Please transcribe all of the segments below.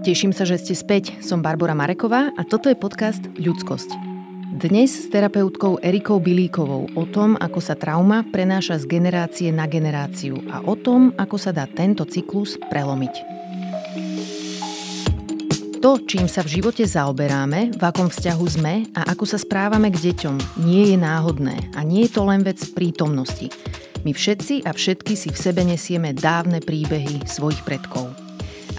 Teším sa, že ste späť. Som Barbara Mareková a toto je podcast Ľudskosť. Dnes s terapeutkou Erikou Bilíkovou o tom, ako sa trauma prenáša z generácie na generáciu a o tom, ako sa dá tento cyklus prelomiť. To, čím sa v živote zaoberáme, v akom vzťahu sme a ako sa správame k deťom, nie je náhodné a nie je to len vec prítomnosti. My všetci a všetky si v sebe nesieme dávne príbehy svojich predkov.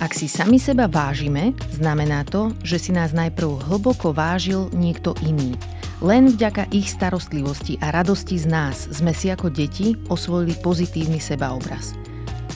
Ak si sami seba vážime, znamená to, že si nás najprv hlboko vážil niekto iný. Len vďaka ich starostlivosti a radosti z nás sme si ako deti osvojili pozitívny sebaobraz.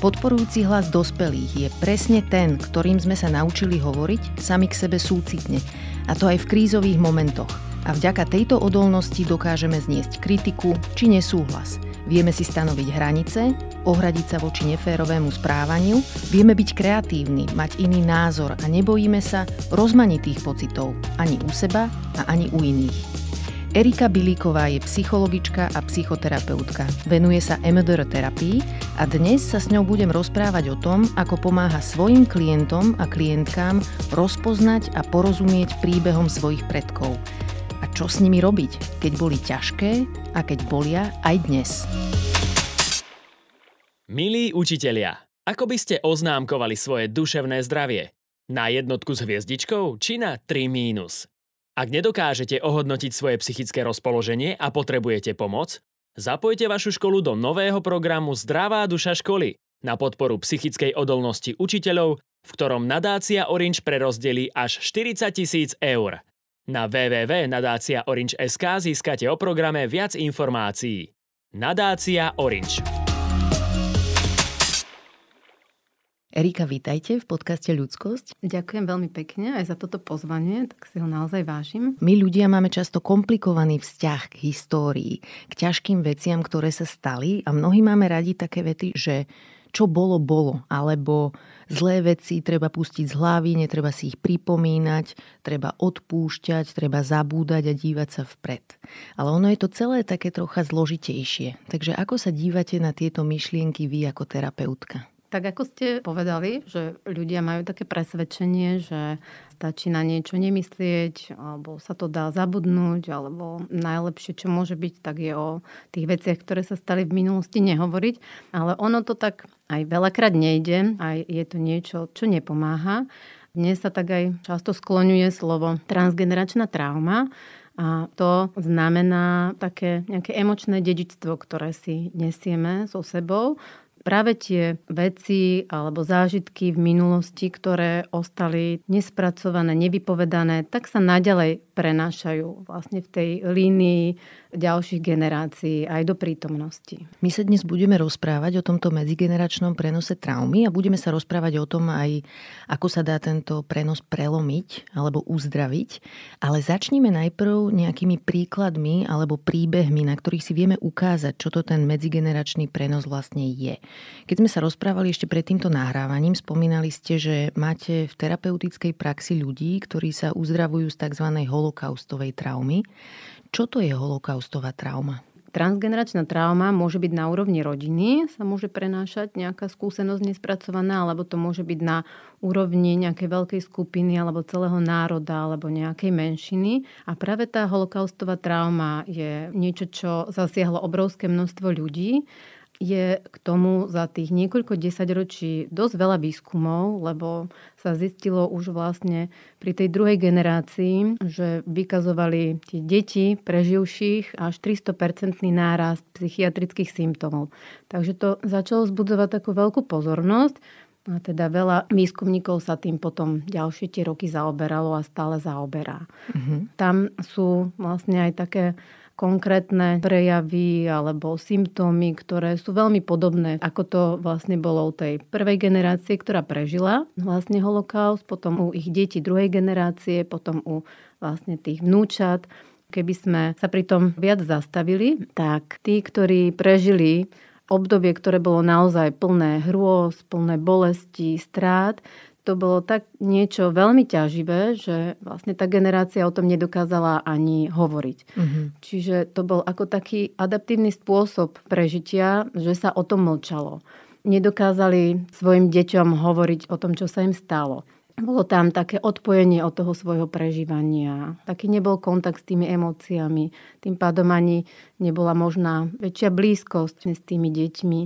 Podporujúci hlas dospelých je presne ten, ktorým sme sa naučili hovoriť sami k sebe súcitne, a to aj v krízových momentoch. A vďaka tejto odolnosti dokážeme zniesť kritiku či nesúhlas – Vieme si stanoviť hranice, ohradiť sa voči neférovému správaniu, vieme byť kreatívni, mať iný názor a nebojíme sa rozmanitých pocitov ani u seba a ani u iných. Erika Bilíková je psychologička a psychoterapeutka. Venuje sa MDR terapii a dnes sa s ňou budem rozprávať o tom, ako pomáha svojim klientom a klientkám rozpoznať a porozumieť príbehom svojich predkov – čo s nimi robiť, keď boli ťažké a keď bolia aj dnes. Milí učitelia, ako by ste oznámkovali svoje duševné zdravie? Na jednotku s hviezdičkou či na 3 mínus? Ak nedokážete ohodnotiť svoje psychické rozpoloženie a potrebujete pomoc, zapojte vašu školu do nového programu Zdravá duša školy na podporu psychickej odolnosti učiteľov, v ktorom nadácia Orange prerozdelí až 40 tisíc eur. Na www.nadácia.orange.sk získate o programe viac informácií. Nadácia Orange. Erika, vítajte v podcaste Ľudskosť. Ďakujem veľmi pekne aj za toto pozvanie, tak si ho naozaj vážim. My ľudia máme často komplikovaný vzťah k histórii, k ťažkým veciam, ktoré sa stali a mnohí máme radi také vety, že čo bolo, bolo. Alebo zlé veci treba pustiť z hlavy, netreba si ich pripomínať, treba odpúšťať, treba zabúdať a dívať sa vpred. Ale ono je to celé také trocha zložitejšie. Takže ako sa dívate na tieto myšlienky vy ako terapeutka? Tak ako ste povedali, že ľudia majú také presvedčenie, že stačí na niečo nemyslieť, alebo sa to dá zabudnúť, alebo najlepšie, čo môže byť, tak je o tých veciach, ktoré sa stali v minulosti nehovoriť. Ale ono to tak aj veľakrát nejde, aj je to niečo, čo nepomáha. Dnes sa tak aj často skloňuje slovo transgeneračná trauma, a to znamená také nejaké emočné dedičstvo, ktoré si nesieme so sebou práve tie veci alebo zážitky v minulosti, ktoré ostali nespracované, nevypovedané, tak sa naďalej prenášajú vlastne v tej línii ďalších generácií aj do prítomnosti. My sa dnes budeme rozprávať o tomto medzigeneračnom prenose traumy a budeme sa rozprávať o tom aj, ako sa dá tento prenos prelomiť alebo uzdraviť. Ale začnime najprv nejakými príkladmi alebo príbehmi, na ktorých si vieme ukázať, čo to ten medzigeneračný prenos vlastne je. Keď sme sa rozprávali ešte pred týmto nahrávaním, spomínali ste, že máte v terapeutickej praxi ľudí, ktorí sa uzdravujú z tzv. holokaustovej traumy. Čo to je holokaustová trauma? Transgeneračná trauma môže byť na úrovni rodiny, sa môže prenášať nejaká skúsenosť nespracovaná, alebo to môže byť na úrovni nejakej veľkej skupiny alebo celého národa alebo nejakej menšiny. A práve tá holokaustová trauma je niečo, čo zasiahlo obrovské množstvo ľudí je k tomu za tých niekoľko desaťročí dosť veľa výskumov, lebo sa zistilo už vlastne pri tej druhej generácii, že vykazovali tie deti preživších až 300-percentný nárast psychiatrických symptómov. Takže to začalo zbudzovať takú veľkú pozornosť. A teda veľa výskumníkov sa tým potom ďalšie tie roky zaoberalo a stále zaoberá. Mm-hmm. Tam sú vlastne aj také konkrétne prejavy alebo symptómy, ktoré sú veľmi podobné, ako to vlastne bolo u tej prvej generácie, ktorá prežila vlastne holokaust, potom u ich detí druhej generácie, potom u vlastne tých vnúčat. Keby sme sa pri tom viac zastavili, tak tí, ktorí prežili obdobie, ktoré bolo naozaj plné hrôz, plné bolesti, strát, to bolo tak niečo veľmi ťaživé, že vlastne tá generácia o tom nedokázala ani hovoriť. Mm-hmm. Čiže to bol ako taký adaptívny spôsob prežitia, že sa o tom mlčalo. Nedokázali svojim deťom hovoriť o tom, čo sa im stalo. bolo tam také odpojenie od toho svojho prežívania. Taký nebol kontakt s tými emóciami. Tým pádom ani nebola možná väčšia blízkosť s tými deťmi.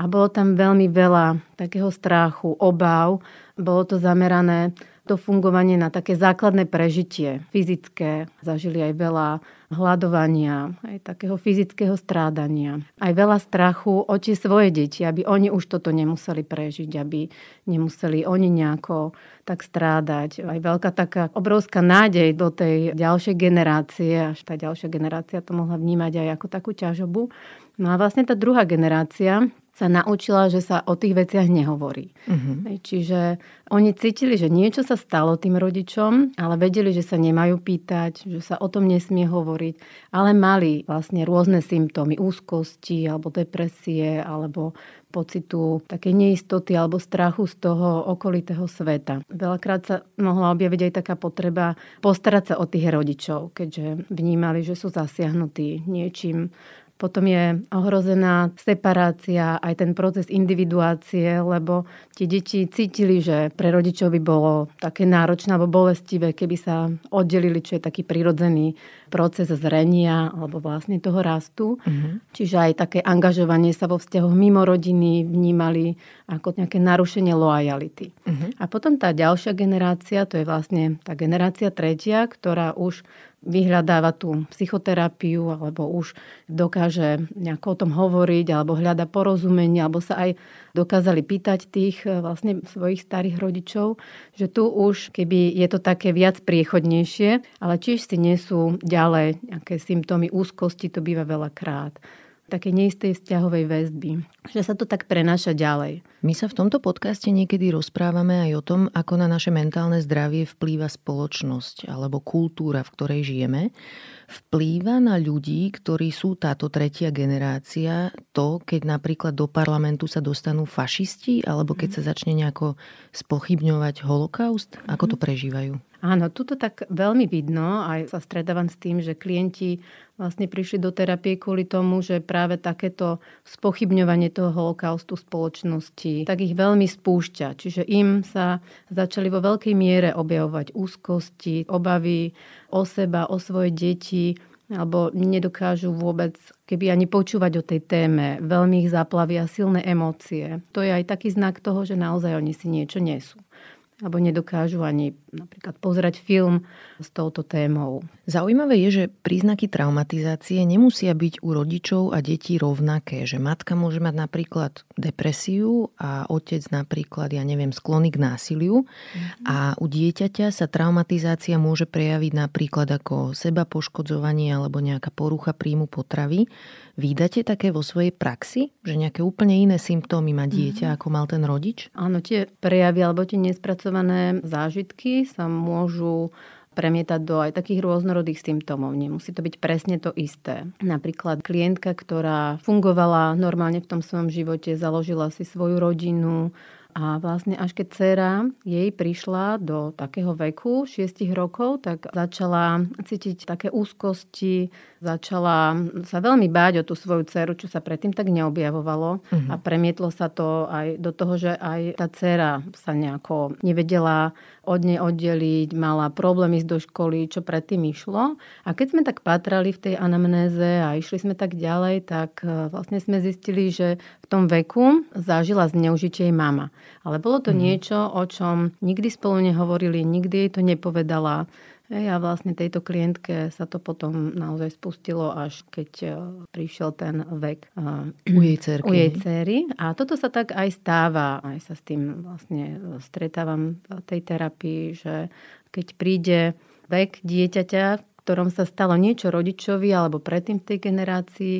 A bolo tam veľmi veľa takého strachu, obav. Bolo to zamerané to fungovanie na také základné prežitie fyzické. Zažili aj veľa hľadovania, aj takého fyzického strádania. Aj veľa strachu o tie svoje deti, aby oni už toto nemuseli prežiť, aby nemuseli oni nejako tak strádať. Aj veľká taká obrovská nádej do tej ďalšej generácie, až tá ďalšia generácia to mohla vnímať aj ako takú ťažobu. No a vlastne tá druhá generácia, sa naučila, že sa o tých veciach nehovorí. Uh-huh. Čiže oni cítili, že niečo sa stalo tým rodičom, ale vedeli, že sa nemajú pýtať, že sa o tom nesmie hovoriť, ale mali vlastne rôzne symptómy úzkosti alebo depresie alebo pocitu také neistoty alebo strachu z toho okolitého sveta. Veľakrát sa mohla objaviť aj taká potreba postarať sa o tých rodičov, keďže vnímali, že sú zasiahnutí niečím potom je ohrozená separácia, aj ten proces individuácie, lebo tie deti cítili, že pre rodičov by bolo také náročné alebo bolestivé, keby sa oddelili, čo je taký prirodzený proces zrenia alebo vlastne toho rastu. Uh-huh. Čiže aj také angažovanie sa vo vzťahoch mimo rodiny vnímali ako nejaké narušenie loajality. Uh-huh. A potom tá ďalšia generácia, to je vlastne tá generácia tretia, ktorá už vyhľadáva tú psychoterapiu alebo už dokáže nejako o tom hovoriť alebo hľada porozumenie alebo sa aj dokázali pýtať tých e, vlastne svojich starých rodičov, že tu už, keby je to také viac priechodnejšie, ale tiež si nesú ďalej nejaké symptómy úzkosti, to býva veľakrát také neistej vzťahovej väzby. Že sa to tak prenáša ďalej. My sa v tomto podcaste niekedy rozprávame aj o tom, ako na naše mentálne zdravie vplýva spoločnosť alebo kultúra, v ktorej žijeme. Vplýva na ľudí, ktorí sú táto tretia generácia, to, keď napríklad do parlamentu sa dostanú fašisti, alebo keď sa začne nejako spochybňovať holokaust? Ako to prežívajú? Áno, tuto tak veľmi vidno, aj sa stredávam s tým, že klienti vlastne prišli do terapie kvôli tomu, že práve takéto spochybňovanie toho holokaustu spoločnosti tak ich veľmi spúšťa. Čiže im sa začali vo veľkej miere objavovať úzkosti, obavy o seba, o svoje deti, alebo nedokážu vôbec, keby ani počúvať o tej téme, veľmi ich zaplavia silné emócie. To je aj taký znak toho, že naozaj oni si niečo nesú alebo nedokážu ani napríklad pozerať film s touto témou. Zaujímavé je, že príznaky traumatizácie nemusia byť u rodičov a detí rovnaké. Že matka môže mať napríklad depresiu a otec napríklad, ja neviem, sklony k násiliu. Mm-hmm. A u dieťaťa sa traumatizácia môže prejaviť napríklad ako seba poškodzovanie alebo nejaká porucha príjmu potravy. Výdate také vo svojej praxi, že nejaké úplne iné symptómy má dieťa, mm-hmm. ako mal ten rodič? Áno, tie prejavy alebo tie nespracované zážitky sa môžu premietať do aj takých rôznorodých symptómov. Nemusí to byť presne to isté. Napríklad klientka, ktorá fungovala normálne v tom svojom živote, založila si svoju rodinu, a vlastne až keď dcera jej prišla do takého veku, 6 rokov, tak začala cítiť také úzkosti, začala sa veľmi báť o tú svoju dceru, čo sa predtým tak neobjavovalo. Uh-huh. A premietlo sa to aj do toho, že aj tá dcera sa nejako nevedela od nej oddeliť, mala problémy ísť do školy, čo predtým išlo. A keď sme tak patrali v tej anamnéze a išli sme tak ďalej, tak e, vlastne sme zistili, že v tom veku zažila zneužitie jej mama. Ale bolo to mm. niečo, o čom nikdy spolu nehovorili, nikdy jej to nepovedala. A vlastne tejto klientke sa to potom naozaj spustilo, až keď e, prišiel ten vek u jej cerky. U jej cery. A toto sa tak aj stáva, aj sa s tým vlastne stretávam v tej terapii, že keď príde vek dieťaťa, v ktorom sa stalo niečo rodičovi alebo predtým v tej generácii,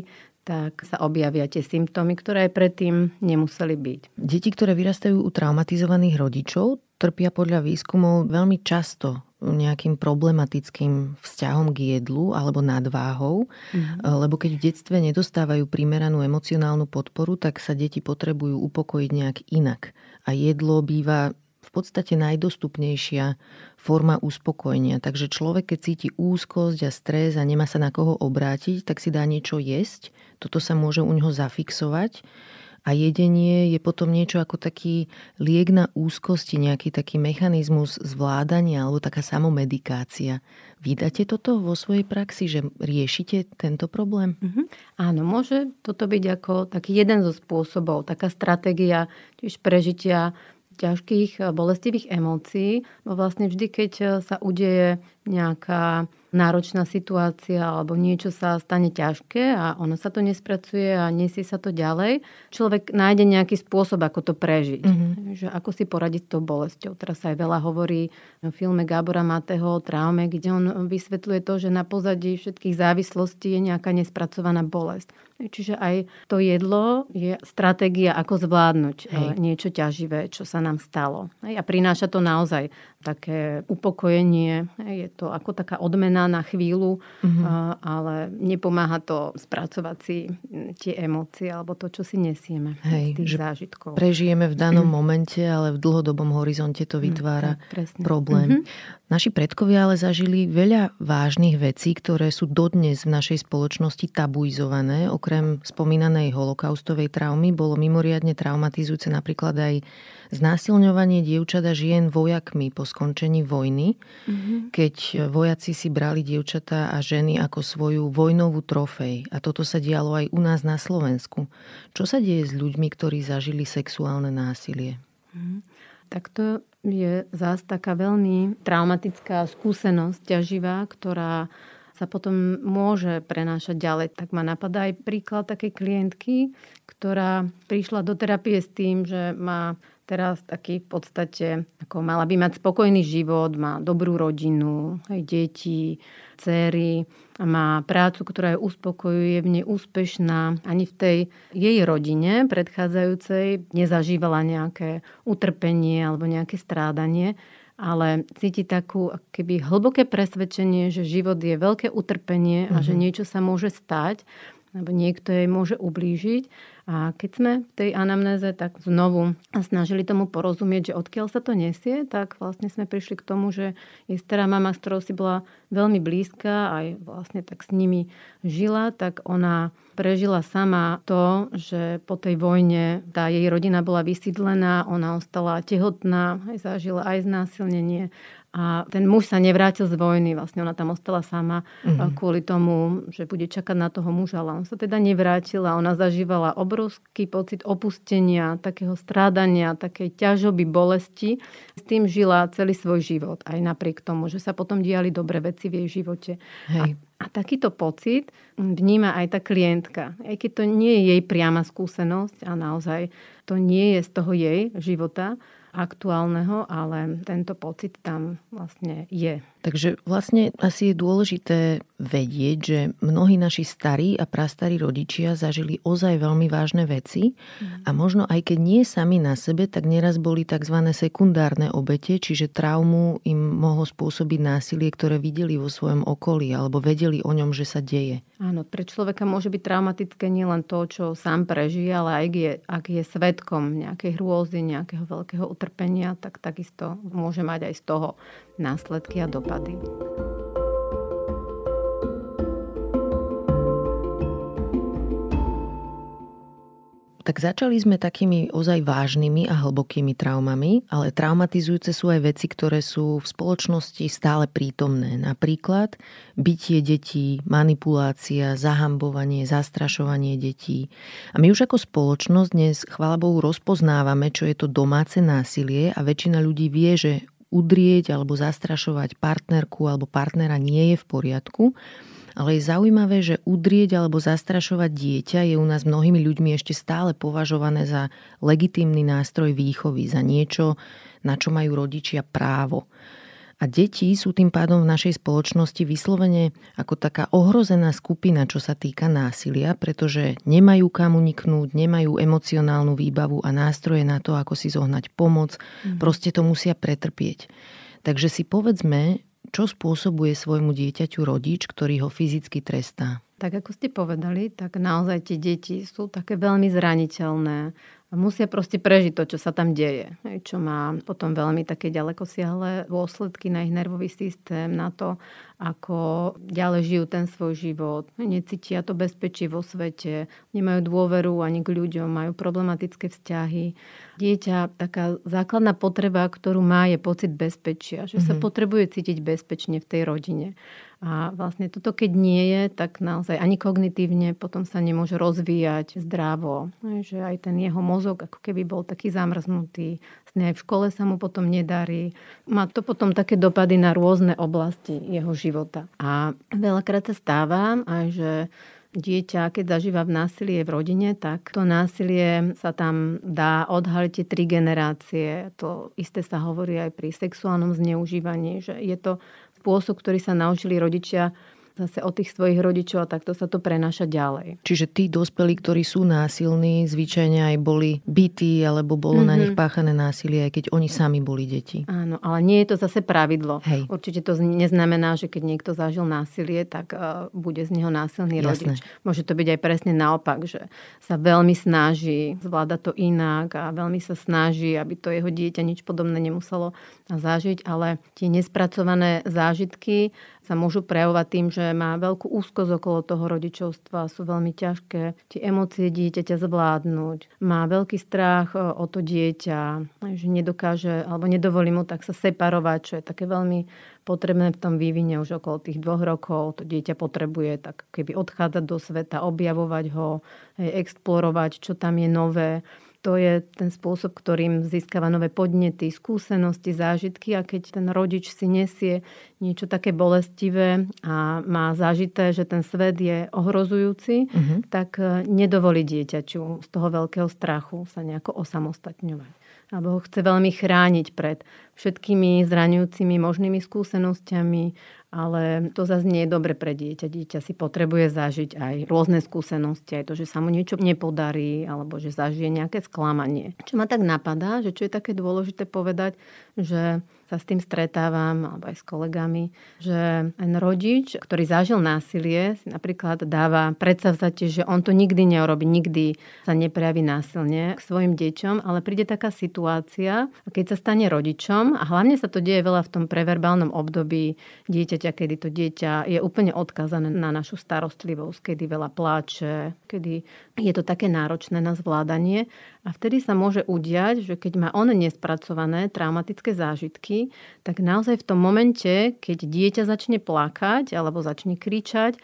tak sa objavia tie symptómy, ktoré aj predtým nemuseli byť. Deti, ktoré vyrastajú u traumatizovaných rodičov, trpia podľa výskumov veľmi často nejakým problematickým vzťahom k jedlu alebo nadváhou, mm-hmm. lebo keď v detstve nedostávajú primeranú emocionálnu podporu, tak sa deti potrebujú upokojiť nejak inak. A jedlo býva v podstate najdostupnejšia forma uspokojenia. Takže človek, keď cíti úzkosť a stres a nemá sa na koho obrátiť, tak si dá niečo jesť. Toto sa môže u neho zafixovať a jedenie je potom niečo ako taký liek na úzkosti, nejaký taký mechanizmus zvládania alebo taká samomedikácia. Vydáte toto vo svojej praxi, že riešite tento problém? Mm-hmm. Áno, môže toto byť ako taký jeden zo spôsobov, taká stratégia tiež prežitia ťažkých bolestivých emócií. Vlastne vždy, keď sa udeje nejaká náročná situácia alebo niečo sa stane ťažké a ono sa to nespracuje a nesie sa to ďalej, človek nájde nejaký spôsob, ako to prežiť. Mm-hmm. Že ako si poradiť s tou bolesťou. Teraz sa aj veľa hovorí v filme Gábora Matého o traume, kde on vysvetľuje to, že na pozadí všetkých závislostí je nejaká nespracovaná bolesť. Čiže aj to jedlo je stratégia, ako zvládnuť Hej. niečo ťaživé, čo sa nám stalo. A prináša to naozaj také upokojenie. Je to ako taká odmena na chvíľu, mm-hmm. ale nepomáha to spracovať si tie emócie alebo to, čo si nesieme Hej, z tých zážitkov. Prežijeme v danom momente, ale v dlhodobom horizonte to mm, vytvára mm, tak, problém. Mm-hmm. Naši predkovia ale zažili veľa vážnych vecí, ktoré sú dodnes v našej spoločnosti tabuizované. Okrem spomínanej holokaustovej traumy bolo mimoriadne traumatizujúce napríklad aj znásilňovanie dievčat a žien vojakmi po skončení vojny, mm-hmm. keď vojaci si brali dievčatá a ženy ako svoju vojnovú trofej. A toto sa dialo aj u nás na Slovensku. Čo sa deje s ľuďmi, ktorí zažili sexuálne násilie? Mm-hmm. Tak to je zás taká veľmi traumatická skúsenosť ťaživá, ktorá sa potom môže prenášať ďalej. Tak ma napadá aj príklad takej klientky, ktorá prišla do terapie s tým, že má teraz taký v podstate, ako mala by mať spokojný život, má dobrú rodinu, aj deti, céry, má prácu, ktorá ju uspokojuje, v nej úspešná. Ani v tej jej rodine predchádzajúcej nezažívala nejaké utrpenie alebo nejaké strádanie, ale cíti takú keby hlboké presvedčenie, že život je veľké utrpenie a mm-hmm. že mhm. niečo sa môže stať, alebo niekto jej môže ublížiť. A keď sme v tej anamnéze tak znovu snažili tomu porozumieť, že odkiaľ sa to nesie, tak vlastne sme prišli k tomu, že je stará mama, s ktorou si bola veľmi blízka, aj vlastne tak s nimi žila, tak ona prežila sama to, že po tej vojne tá jej rodina bola vysídlená, ona ostala tehotná, aj zažila aj znásilnenie a ten muž sa nevrátil z vojny, vlastne ona tam ostala sama mm-hmm. kvôli tomu, že bude čakať na toho muža, ale on sa teda nevrátil a ona zažívala obrovský pocit opustenia, takého strádania, takej ťažoby, bolesti. S tým žila celý svoj život, aj napriek tomu, že sa potom diali dobré veci v jej živote. Hej. A, a takýto pocit vníma aj tá klientka. Aj keď to nie je jej priama skúsenosť a naozaj to nie je z toho jej života, aktuálneho, ale tento pocit tam vlastne je. Takže vlastne asi je dôležité vedieť, že mnohí naši starí a prastarí rodičia zažili ozaj veľmi vážne veci mm. a možno aj keď nie sami na sebe, tak nieraz boli tzv. sekundárne obete, čiže traumu im mohlo spôsobiť násilie, ktoré videli vo svojom okolí alebo vedeli o ňom, že sa deje. Áno, pre človeka môže byť traumatické nielen to, čo sám prežije, ale aj je, ak je svetkom nejakej hrôzy, nejakého veľkého utrpenia, tak takisto môže mať aj z toho následky a dopady. Tak začali sme takými ozaj vážnymi a hlbokými traumami, ale traumatizujúce sú aj veci, ktoré sú v spoločnosti stále prítomné. Napríklad bytie detí, manipulácia, zahambovanie, zastrašovanie detí. A my už ako spoločnosť dnes, chvála Bohu, rozpoznávame, čo je to domáce násilie a väčšina ľudí vie, že udrieť alebo zastrašovať partnerku alebo partnera nie je v poriadku. Ale je zaujímavé, že udrieť alebo zastrašovať dieťa je u nás mnohými ľuďmi ešte stále považované za legitímny nástroj výchovy, za niečo, na čo majú rodičia právo. A deti sú tým pádom v našej spoločnosti vyslovene ako taká ohrozená skupina, čo sa týka násilia, pretože nemajú kam uniknúť, nemajú emocionálnu výbavu a nástroje na to, ako si zohnať pomoc, mm. proste to musia pretrpieť. Takže si povedzme, čo spôsobuje svojmu dieťaťu rodič, ktorý ho fyzicky trestá? Tak ako ste povedali, tak naozaj tie deti sú také veľmi zraniteľné. Musia proste prežiť to, čo sa tam deje. Čo má potom veľmi také ďaleko siahle dôsledky na ich nervový systém, na to, ako ďalej žijú ten svoj život, necítia to bezpečie vo svete, nemajú dôveru ani k ľuďom, majú problematické vzťahy. Dieťa, taká základná potreba, ktorú má, je pocit bezpečia, že mm-hmm. sa mhm. potrebuje cítiť bezpečne v tej rodine. A vlastne toto, keď nie je, tak naozaj ani kognitívne potom sa nemôže rozvíjať zdravo. Že aj ten jeho mozog ako keby bol taký zamrznutý. Vlastne aj v škole sa mu potom nedarí. Má to potom také dopady na rôzne oblasti jeho života. A veľakrát sa stáva aj, že dieťa, keď zažíva v násilie v rodine, tak to násilie sa tam dá odhaliť tri generácie. To isté sa hovorí aj pri sexuálnom zneužívaní, že je to spôsob, ktorý sa naučili rodičia zase od tých svojich rodičov a takto sa to prenáša ďalej. Čiže tí dospelí, ktorí sú násilní, zvyčajne aj boli bytí alebo bolo mm-hmm. na nich páchané násilie, aj keď oni sami boli deti. Áno, ale nie je to zase pravidlo. Hej. Určite to neznamená, že keď niekto zažil násilie, tak uh, bude z neho násilný Jasné. rodič. Môže to byť aj presne naopak, že sa veľmi snaží zvláda to inak a veľmi sa snaží, aby to jeho dieťa nič podobné nemuselo zažiť, ale tie nespracované zážitky sa môžu prejavovať tým, že má veľkú úzkosť okolo toho rodičovstva, sú veľmi ťažké tie emócie dieťaťa zvládnuť. Má veľký strach e, o to dieťa, že nedokáže alebo nedovolí mu tak sa separovať, čo je také veľmi potrebné v tom vývine už okolo tých dvoch rokov. To dieťa potrebuje tak keby odchádzať do sveta, objavovať ho, explorovať, čo tam je nové to je ten spôsob, ktorým získava nové podnety, skúsenosti, zážitky a keď ten rodič si nesie niečo také bolestivé a má zažité, že ten svet je ohrozujúci, uh-huh. tak e, nedovolí dieťaťu z toho veľkého strachu sa nejako osamostatňovať. Alebo ho chce veľmi chrániť pred všetkými zraňujúcimi možnými skúsenosťami ale to zase nie je dobre pre dieťa. Dieťa si potrebuje zažiť aj rôzne skúsenosti, aj to, že sa mu niečo nepodarí, alebo že zažije nejaké sklamanie. Čo ma tak napadá, že čo je také dôležité povedať, že sa s tým stretávam, alebo aj s kolegami, že ten rodič, ktorý zažil násilie, si napríklad dáva predsavzatie, že on to nikdy neurobi, nikdy sa neprejaví násilne k svojim deťom, ale príde taká situácia, keď sa stane rodičom, a hlavne sa to deje veľa v tom preverbálnom období dieťaťa, kedy to dieťa je úplne odkazané na našu starostlivosť, kedy veľa pláče, kedy je to také náročné na zvládanie. A vtedy sa môže udiať, že keď má on nespracované traumatické zážitky, tak naozaj v tom momente, keď dieťa začne plakať alebo začne kričať,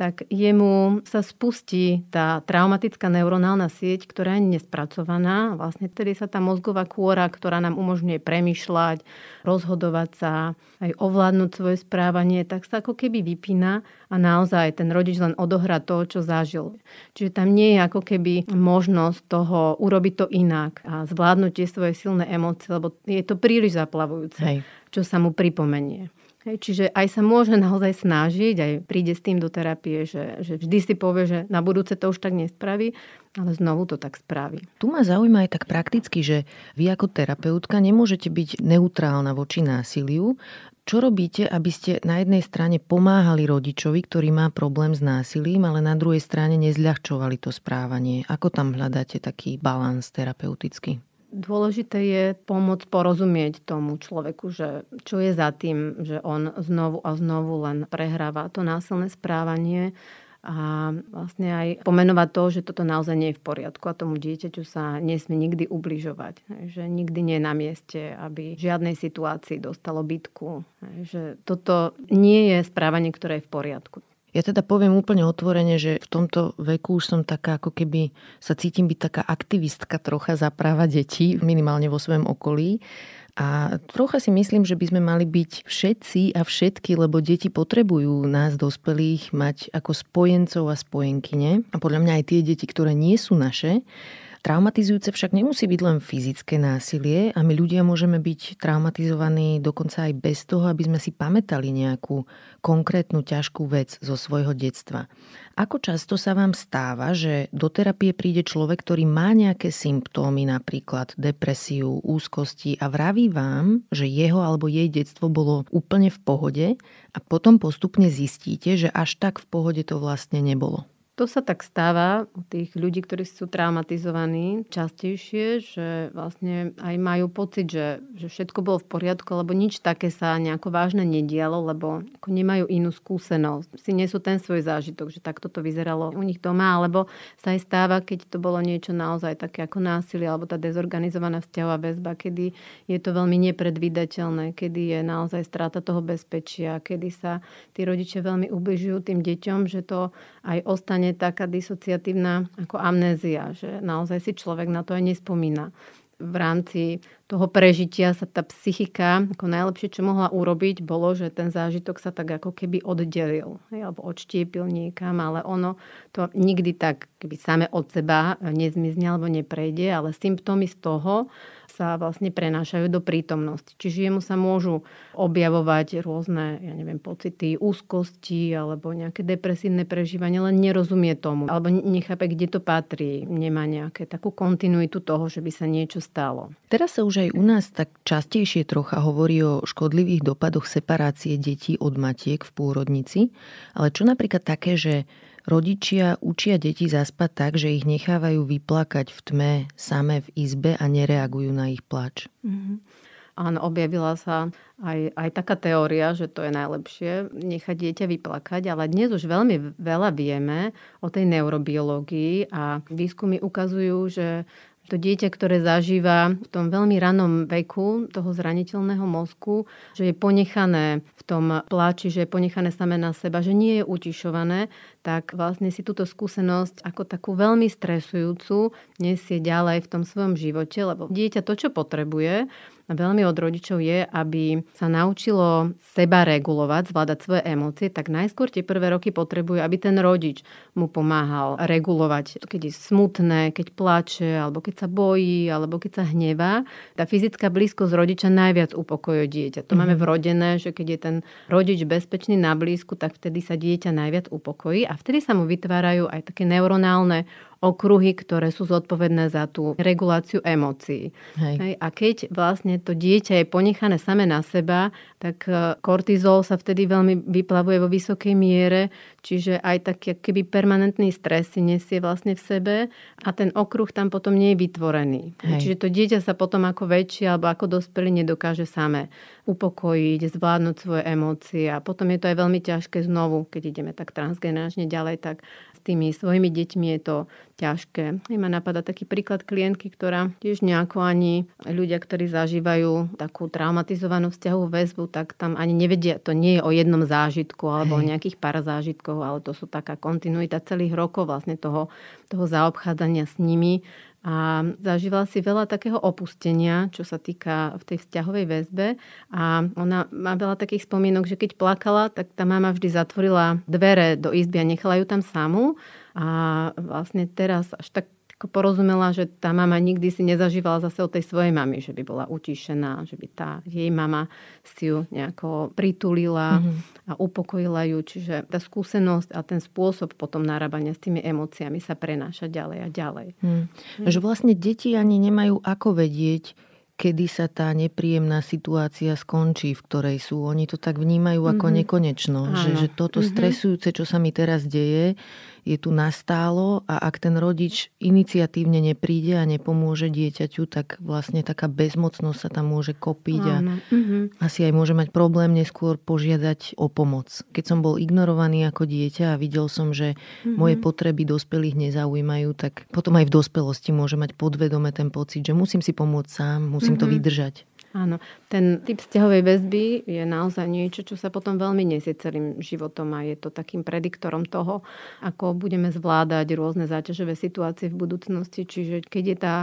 tak jemu sa spustí tá traumatická neuronálna sieť, ktorá je nespracovaná. Vlastne tedy sa tá mozgová kôra, ktorá nám umožňuje premyšľať, rozhodovať sa, aj ovládnuť svoje správanie, tak sa ako keby vypína a naozaj ten rodič len odohrá to, čo zažil. Čiže tam nie je ako keby možnosť toho urobiť to inak a zvládnuť tie svoje silné emócie, lebo je to príliš zaplavujúce, Hej. čo sa mu pripomenie. Hej, čiže aj sa môže naozaj snažiť, aj príde s tým do terapie, že, že vždy si povie, že na budúce to už tak nespraví, ale znovu to tak spraví. Tu ma zaujíma aj tak prakticky, že vy ako terapeutka nemôžete byť neutrálna voči násiliu. Čo robíte, aby ste na jednej strane pomáhali rodičovi, ktorý má problém s násilím, ale na druhej strane nezľahčovali to správanie? Ako tam hľadáte taký balans terapeutický? Dôležité je pomôcť porozumieť tomu človeku, že čo je za tým, že on znovu a znovu len prehráva to násilné správanie a vlastne aj pomenovať to, že toto naozaj nie je v poriadku a tomu dieťaťu sa nesmie nikdy ubližovať. Že nikdy nie je na mieste, aby v žiadnej situácii dostalo bytku. Že toto nie je správanie, ktoré je v poriadku. Ja teda poviem úplne otvorene, že v tomto veku už som taká, ako keby sa cítim byť taká aktivistka trocha za práva detí, minimálne vo svojom okolí. A trocha si myslím, že by sme mali byť všetci a všetky, lebo deti potrebujú nás, dospelých, mať ako spojencov a spojenkyne. A podľa mňa aj tie deti, ktoré nie sú naše, Traumatizujúce však nemusí byť len fyzické násilie a my ľudia môžeme byť traumatizovaní dokonca aj bez toho, aby sme si pamätali nejakú konkrétnu ťažkú vec zo svojho detstva. Ako často sa vám stáva, že do terapie príde človek, ktorý má nejaké symptómy, napríklad depresiu, úzkosti a vraví vám, že jeho alebo jej detstvo bolo úplne v pohode a potom postupne zistíte, že až tak v pohode to vlastne nebolo? To sa tak stáva u tých ľudí, ktorí sú traumatizovaní častejšie, že vlastne aj majú pocit, že, že všetko bolo v poriadku, lebo nič také sa nejako vážne nedialo, lebo ako nemajú inú skúsenosť. Si nesú ten svoj zážitok, že takto to vyzeralo u nich doma, alebo sa aj stáva, keď to bolo niečo naozaj také ako násilie, alebo tá dezorganizovaná vzťahová väzba, kedy je to veľmi nepredvídateľné, kedy je naozaj strata toho bezpečia, kedy sa tí rodičia veľmi ubližujú tým deťom, že to aj ostane taká disociatívna ako amnézia, že naozaj si človek na to aj nespomína. V rámci toho prežitia sa tá psychika, ako najlepšie, čo mohla urobiť, bolo, že ten zážitok sa tak ako keby oddelil, alebo odštiepil niekam, ale ono to nikdy tak keby same od seba nezmizne alebo neprejde, ale symptómy z toho sa vlastne prenášajú do prítomnosti. Čiže jemu sa môžu objavovať rôzne, ja neviem, pocity úzkosti alebo nejaké depresívne prežívanie, len nerozumie tomu. Alebo nechápe, kde to patrí. Nemá nejaké takú kontinuitu toho, že by sa niečo stalo. Teraz sa už aj u nás tak častejšie trocha hovorí o škodlivých dopadoch separácie detí od matiek v pôrodnici. Ale čo napríklad také, že Rodičia učia deti zaspať tak, že ich nechávajú vyplakať v tme samé v izbe a nereagujú na ich plač. Mm-hmm. Áno, objavila sa aj, aj taká teória, že to je najlepšie nechať dieťa vyplakať, ale dnes už veľmi veľa vieme o tej neurobiológii a výskumy ukazujú, že to dieťa, ktoré zažíva v tom veľmi ranom veku toho zraniteľného mozku, že je ponechané v tom pláči, že je ponechané samé na seba, že nie je utišované, tak vlastne si túto skúsenosť ako takú veľmi stresujúcu nesie ďalej v tom svojom živote, lebo dieťa to, čo potrebuje, veľmi od rodičov je, aby sa naučilo seba regulovať, zvládať svoje emócie, tak najskôr tie prvé roky potrebuje, aby ten rodič mu pomáhal regulovať, keď je smutné, keď plače, alebo keď sa bojí, alebo keď sa hnevá. Tá fyzická blízkosť rodiča najviac upokojuje dieťa. To mm-hmm. máme vrodené, že keď je ten rodič bezpečný na blízku, tak vtedy sa dieťa najviac upokojí a vtedy sa mu vytvárajú aj také neuronálne okruhy, ktoré sú zodpovedné za tú reguláciu emócií. Hej. Hej. A keď vlastne to dieťa je ponechané same na seba, tak e, kortizol sa vtedy veľmi vyplavuje vo vysokej miere, čiže aj taký keby permanentný stres si nesie vlastne v sebe a ten okruh tam potom nie je vytvorený. Hej. Čiže to dieťa sa potom ako väčšie alebo ako dospelý nedokáže same upokojiť, zvládnuť svoje emócie a potom je to aj veľmi ťažké znovu, keď ideme tak transgeneračne ďalej, tak tými svojimi deťmi je to ťažké. I ma napadá taký príklad klientky, ktorá tiež nejako ani ľudia, ktorí zažívajú takú traumatizovanú vzťahovú väzbu, tak tam ani nevedia, to nie je o jednom zážitku alebo Hej. o nejakých pár zážitkov, ale to sú taká kontinuita celých rokov vlastne toho, toho zaobchádzania s nimi a zažívala si veľa takého opustenia, čo sa týka v tej vzťahovej väzbe. A ona má veľa takých spomienok, že keď plakala, tak tá mama vždy zatvorila dvere do izby a nechala ju tam samú. A vlastne teraz až tak ako porozumela, že tá mama nikdy si nezažívala zase od tej svojej mamy, že by bola utišená, že by tá jej mama si ju nejako pritulila mm-hmm. a upokojila ju. Čiže tá skúsenosť a ten spôsob potom narábania s tými emóciami sa prenáša ďalej a ďalej. Mm. Mm. Že vlastne deti ani nemajú ako vedieť, kedy sa tá nepríjemná situácia skončí, v ktorej sú. Oni to tak vnímajú ako mm-hmm. nekonečno. Že, že toto mm-hmm. stresujúce, čo sa mi teraz deje, je tu nastálo a ak ten rodič iniciatívne nepríde a nepomôže dieťaťu, tak vlastne taká bezmocnosť sa tam môže kopiť a mm-hmm. asi aj môže mať problém neskôr požiadať o pomoc. Keď som bol ignorovaný ako dieťa a videl som, že mm-hmm. moje potreby dospelých nezaujímajú, tak potom aj v dospelosti môže mať podvedome ten pocit, že musím si pomôcť sám, musím mm-hmm. to vydržať. Áno, ten typ vzťahovej väzby je naozaj niečo, čo sa potom veľmi nesie celým životom a je to takým prediktorom toho, ako budeme zvládať rôzne záťažové situácie v budúcnosti. Čiže keď je tá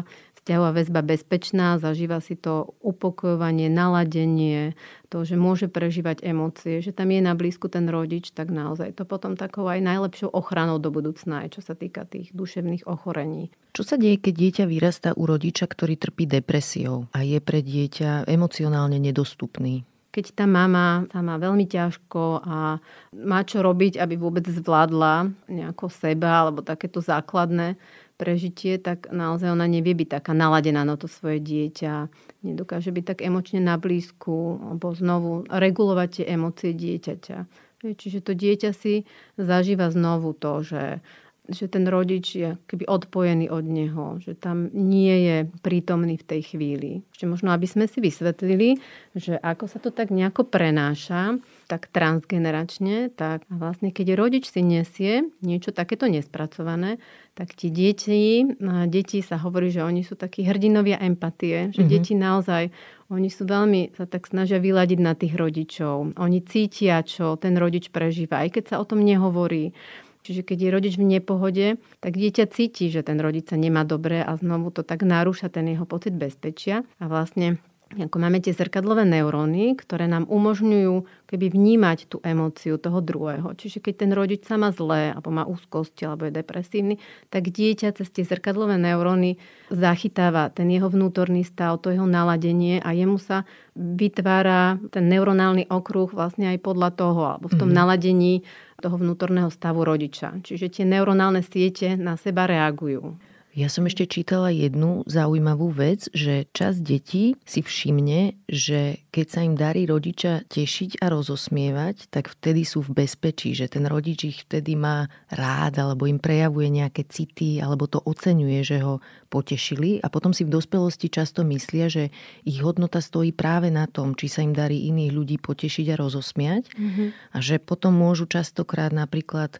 vzťahová väzba bezpečná, zažíva si to upokojovanie, naladenie, to, že môže prežívať emócie, že tam je na blízku ten rodič, tak naozaj to potom takou aj najlepšou ochranou do budúcna, aj čo sa týka tých duševných ochorení. Čo sa deje, keď dieťa vyrastá u rodiča, ktorý trpí depresiou a je pre dieťa emocionálne nedostupný? keď tá mama sa má veľmi ťažko a má čo robiť, aby vôbec zvládla nejako seba alebo takéto základné prežitie, tak naozaj ona nevie byť taká naladená na to svoje dieťa, nedokáže byť tak emočne na blízku, alebo znovu regulovať tie emócie dieťaťa. Čiže to dieťa si zažíva znovu to, že že ten rodič je keby odpojený od neho, že tam nie je prítomný v tej chvíli. Ešte možno, aby sme si vysvetlili, že ako sa to tak nejako prenáša, tak transgeneračne, tak vlastne keď rodič si nesie niečo takéto nespracované, tak tie deti, deti sa hovorí, že oni sú takí hrdinovia empatie, že mm-hmm. deti naozaj, oni sú veľmi, sa tak snažia vyladiť na tých rodičov. Oni cítia, čo ten rodič prežíva, aj keď sa o tom nehovorí. Čiže keď je rodič v nepohode, tak dieťa cíti, že ten rodič sa nemá dobre a znovu to tak narúša ten jeho pocit bezpečia. A vlastne ako máme tie zrkadlové neuróny, ktoré nám umožňujú keby vnímať tú emóciu toho druhého. Čiže keď ten rodič sa má zlé, alebo má úzkosti, alebo je depresívny, tak dieťa cez tie zrkadlové neuróny zachytáva ten jeho vnútorný stav, to jeho naladenie a jemu sa vytvára ten neuronálny okruh vlastne aj podľa toho, alebo v tom mm-hmm. naladení toho vnútorného stavu rodiča. Čiže tie neuronálne siete na seba reagujú. Ja som ešte čítala jednu zaujímavú vec, že čas detí si všimne, že keď sa im darí rodiča tešiť a rozosmievať, tak vtedy sú v bezpečí, že ten rodič ich vtedy má rád alebo im prejavuje nejaké city alebo to oceňuje, že ho potešili a potom si v dospelosti často myslia, že ich hodnota stojí práve na tom, či sa im darí iných ľudí potešiť a rozosmiať mm-hmm. a že potom môžu častokrát napríklad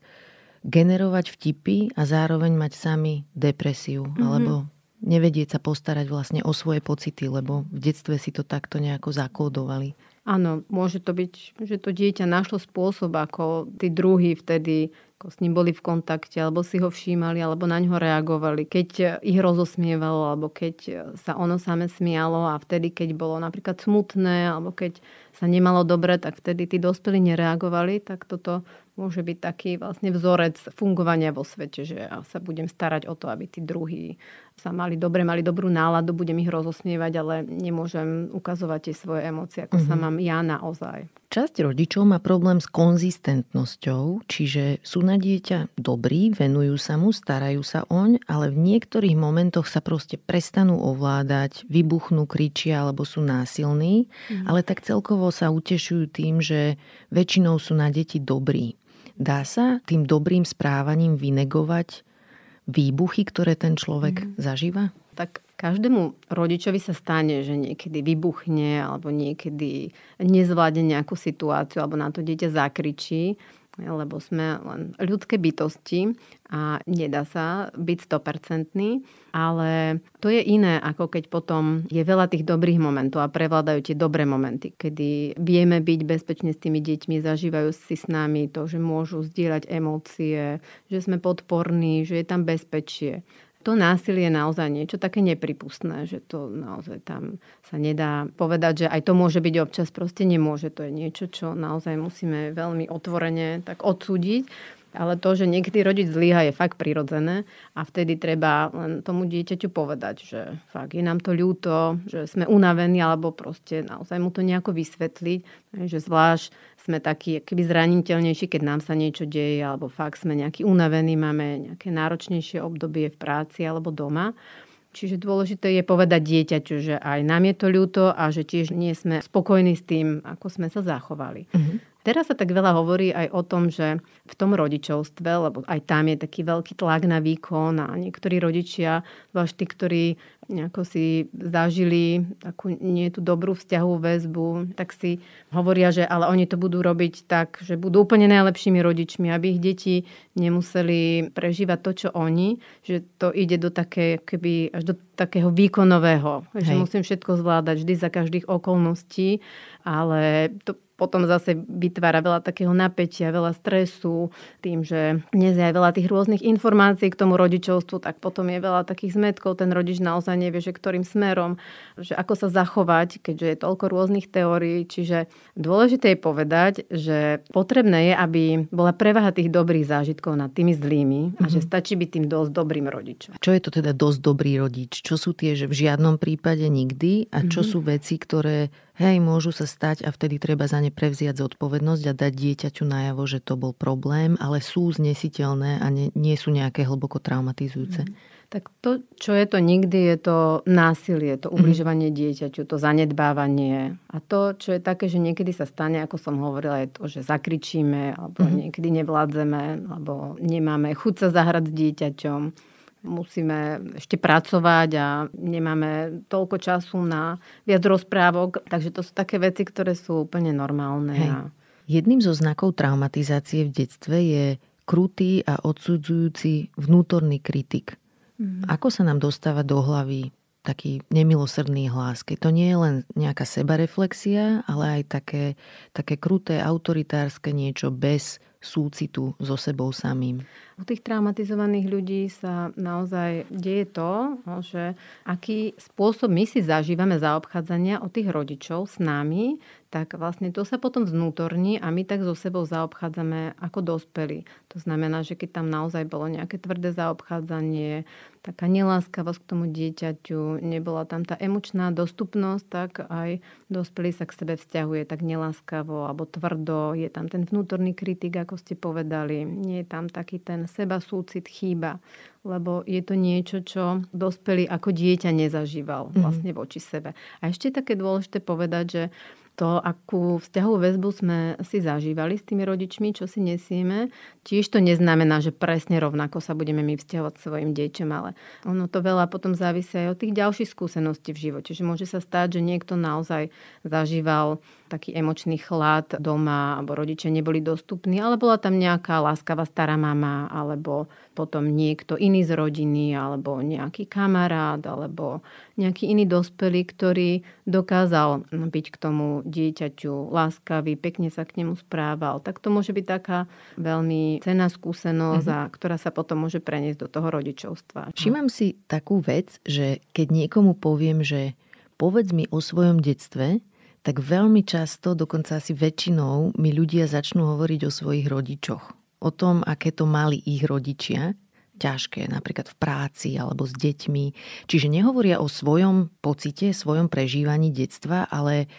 generovať vtipy a zároveň mať sami depresiu mm-hmm. alebo nevedieť sa postarať vlastne o svoje pocity, lebo v detstve si to takto nejako zakódovali. Áno, môže to byť, že to dieťa našlo spôsob, ako tí druhí vtedy ako s ním boli v kontakte, alebo si ho všímali, alebo na ňo reagovali, keď ich rozosmievalo, alebo keď sa ono same smialo a vtedy, keď bolo napríklad smutné, alebo keď sa nemalo dobre, tak vtedy tí dospelí nereagovali, tak toto môže byť taký vlastne vzorec fungovania vo svete, že ja sa budem starať o to, aby tí druhí sa mali dobre, mali dobrú náladu, budem ich rozosmievať, ale nemôžem ukazovať tie svoje emócie, ako mm-hmm. sa mhm. mám ja naozaj. Časť rodičov má problém s konzistentnosťou, čiže sú na dieťa dobrí, venujú sa mu, starajú sa oň, ale v niektorých momentoch sa proste prestanú ovládať, vybuchnú, kričia alebo sú násilní, mm. ale tak celkovo sa utešujú tým, že väčšinou sú na deti dobrí. Dá sa tým dobrým správaním vynegovať výbuchy, ktoré ten človek mm. zažíva? Tak každému rodičovi sa stane, že niekedy vybuchne alebo niekedy nezvládne nejakú situáciu alebo na to dieťa zakričí lebo sme len ľudské bytosti a nedá sa byť 100%, ale to je iné, ako keď potom je veľa tých dobrých momentov a prevládajú tie dobré momenty, kedy vieme byť bezpečne s tými deťmi, zažívajú si s nami to, že môžu zdieľať emócie, že sme podporní, že je tam bezpečie to násilie je naozaj niečo také nepripustné, že to naozaj tam sa nedá povedať, že aj to môže byť občas, proste nemôže. To je niečo, čo naozaj musíme veľmi otvorene tak odsúdiť. Ale to, že niekedy rodič zlyha, je fakt prirodzené a vtedy treba len tomu dieťaťu povedať, že fakt je nám to ľúto, že sme unavení alebo proste naozaj mu to nejako vysvetliť, že zvlášť sme takí keby zraniteľnejší, keď nám sa niečo deje, alebo fakt sme nejaký unavení, máme nejaké náročnejšie obdobie v práci alebo doma. Čiže dôležité je povedať dieťaťu, že aj nám je to ľúto a že tiež nie sme spokojní s tým, ako sme sa zachovali. Mm-hmm. Teraz sa tak veľa hovorí aj o tom, že v tom rodičovstve, lebo aj tam je taký veľký tlak na výkon a niektorí rodičia, zvlášť tí, ktorí nejako si zažili takú nie tú dobrú vzťahovú väzbu, tak si hovoria, že ale oni to budú robiť tak, že budú úplne najlepšími rodičmi, aby ich deti nemuseli prežívať to, čo oni, že to ide do také, keby až do takého výkonového, Hej. že musím všetko zvládať vždy za každých okolností, ale to potom zase vytvára veľa takého napätia, veľa stresu tým, že dnes je aj veľa tých rôznych informácií k tomu rodičovstvu, tak potom je veľa takých zmetkov. Ten rodič naozaj nevie, že ktorým smerom, že ako sa zachovať, keďže je toľko rôznych teórií. Čiže dôležité je povedať, že potrebné je, aby bola prevaha tých dobrých zážitkov nad tými zlými mm-hmm. a že mhm. stačí byť tým dosť dobrým rodičom. Čo je to teda dosť dobrý rodič? Čo sú tie, že v žiadnom prípade nikdy a čo mm-hmm. sú veci, ktoré hej, môžu sa stať a vtedy treba za ne prevziať zodpovednosť a dať dieťaťu najavo, že to bol problém, ale sú znesiteľné a nie, nie sú nejaké hlboko traumatizujúce. Mm. Tak to, čo je to nikdy, je to násilie, to mhm. ubližovanie dieťaťu, to zanedbávanie. A to, čo je také, že niekedy sa stane, ako som hovorila, je to, že zakričíme, alebo mm-hmm. niekedy nevládzeme, alebo nemáme chuť sa zahrať s dieťaťom. Musíme ešte pracovať a nemáme toľko času na viac rozprávok. Takže to sú také veci, ktoré sú úplne normálne. Hej. A... Jedným zo znakov traumatizácie v detstve je krutý a odsudzujúci vnútorný kritik. Mm. Ako sa nám dostáva do hlavy taký nemilosrdný hlas, keď to nie je len nejaká sebareflexia, ale aj také, také kruté, autoritárske niečo bez súcitu so sebou samým. U tých traumatizovaných ľudí sa naozaj deje to, že aký spôsob my si zažívame zaobchádzania od tých rodičov s nami, tak vlastne to sa potom vnútorní a my tak so sebou zaobchádzame ako dospelí. To znamená, že keď tam naozaj bolo nejaké tvrdé zaobchádzanie, taká neláskavosť k tomu dieťaťu, nebola tam tá emočná dostupnosť, tak aj dospelý sa k sebe vzťahuje tak neláskavo alebo tvrdo. Je tam ten vnútorný kritik, ako ste povedali. Nie je tam taký ten seba súcit chýba, lebo je to niečo, čo dospelý ako dieťa nezažíval mhm. vlastne voči sebe. A ešte také dôležité povedať, že to, akú vzťahovú väzbu sme si zažívali s tými rodičmi, čo si nesieme, tiež to neznamená, že presne rovnako sa budeme my vzťahovať svojim deťom, ale ono to veľa potom závisí aj od tých ďalších skúseností v živote. Že môže sa stať, že niekto naozaj zažíval taký emočný chlad doma, alebo rodičia neboli dostupní, ale bola tam nejaká láskavá stará mama, alebo potom niekto iný z rodiny, alebo nejaký kamarát, alebo nejaký iný dospelý, ktorý dokázal byť k tomu dieťaťu láskavý, pekne sa k nemu správal. Tak to môže byť taká veľmi cená skúsenosť, mm-hmm. a ktorá sa potom môže preniesť do toho rodičovstva. Všímam si takú vec, že keď niekomu poviem, že povedz mi o svojom detstve, tak veľmi často, dokonca asi väčšinou, mi ľudia začnú hovoriť o svojich rodičoch. O tom, aké to mali ich rodičia, ťažké, napríklad v práci alebo s deťmi. Čiže nehovoria o svojom pocite, svojom prežívaní detstva, ale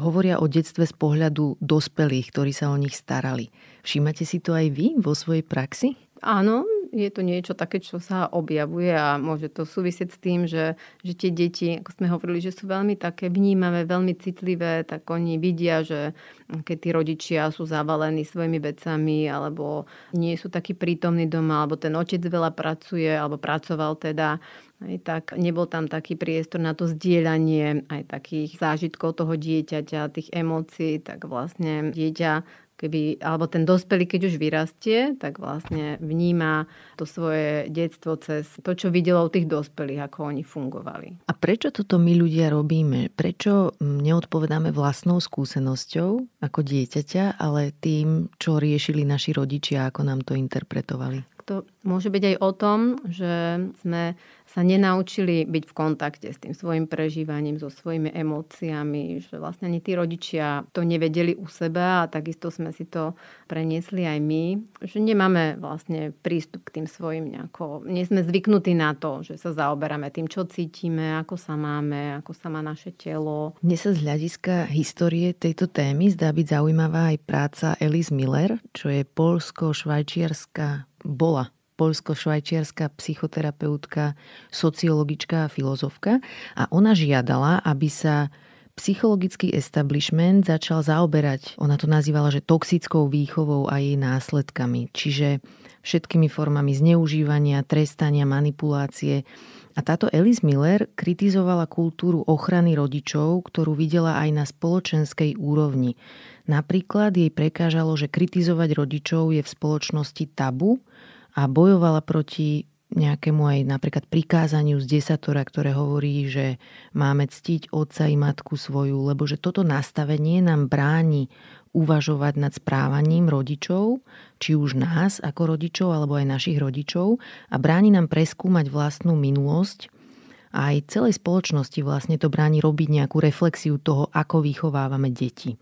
hovoria o detstve z pohľadu dospelých, ktorí sa o nich starali. Všímate si to aj vy vo svojej praxi? Áno, je to niečo také, čo sa objavuje a môže to súvisieť s tým, že, že tie deti, ako sme hovorili, že sú veľmi také vnímavé, veľmi citlivé, tak oni vidia, že keď tí rodičia sú zavalení svojimi vecami alebo nie sú takí prítomní doma, alebo ten otec veľa pracuje, alebo pracoval teda, aj tak nebol tam taký priestor na to zdieľanie aj takých zážitkov toho dieťaťa, tých emócií, tak vlastne dieťa keby, alebo ten dospelý, keď už vyrastie, tak vlastne vníma to svoje detstvo cez to, čo videlo u tých dospelých, ako oni fungovali. A prečo toto my ľudia robíme? Prečo neodpovedáme vlastnou skúsenosťou ako dieťaťa, ale tým, čo riešili naši rodičia, ako nám to interpretovali? To môže byť aj o tom, že sme sa nenaučili byť v kontakte s tým svojim prežívaním, so svojimi emóciami, že vlastne ani tí rodičia to nevedeli u seba a takisto sme si to preniesli aj my, že nemáme vlastne prístup k tým svojim nejako, nie sme zvyknutí na to, že sa zaoberáme tým, čo cítime, ako sa máme, ako sa má naše telo. Mne sa z hľadiska histórie tejto témy zdá byť zaujímavá aj práca Alice Miller, čo je polsko-švajčiarska bola poľsko-švajčiarska psychoterapeutka, sociologička a filozofka a ona žiadala, aby sa psychologický establishment začal zaoberať, ona to nazývala, že toxickou výchovou a jej následkami, čiže všetkými formami zneužívania, trestania, manipulácie. A táto Alice Miller kritizovala kultúru ochrany rodičov, ktorú videla aj na spoločenskej úrovni. Napríklad jej prekážalo, že kritizovať rodičov je v spoločnosti tabu a bojovala proti nejakému aj napríklad prikázaniu z desatora, ktoré hovorí, že máme ctiť otca i matku svoju, lebo že toto nastavenie nám bráni uvažovať nad správaním rodičov, či už nás ako rodičov, alebo aj našich rodičov a bráni nám preskúmať vlastnú minulosť a aj celej spoločnosti vlastne to bráni robiť nejakú reflexiu toho, ako vychovávame deti.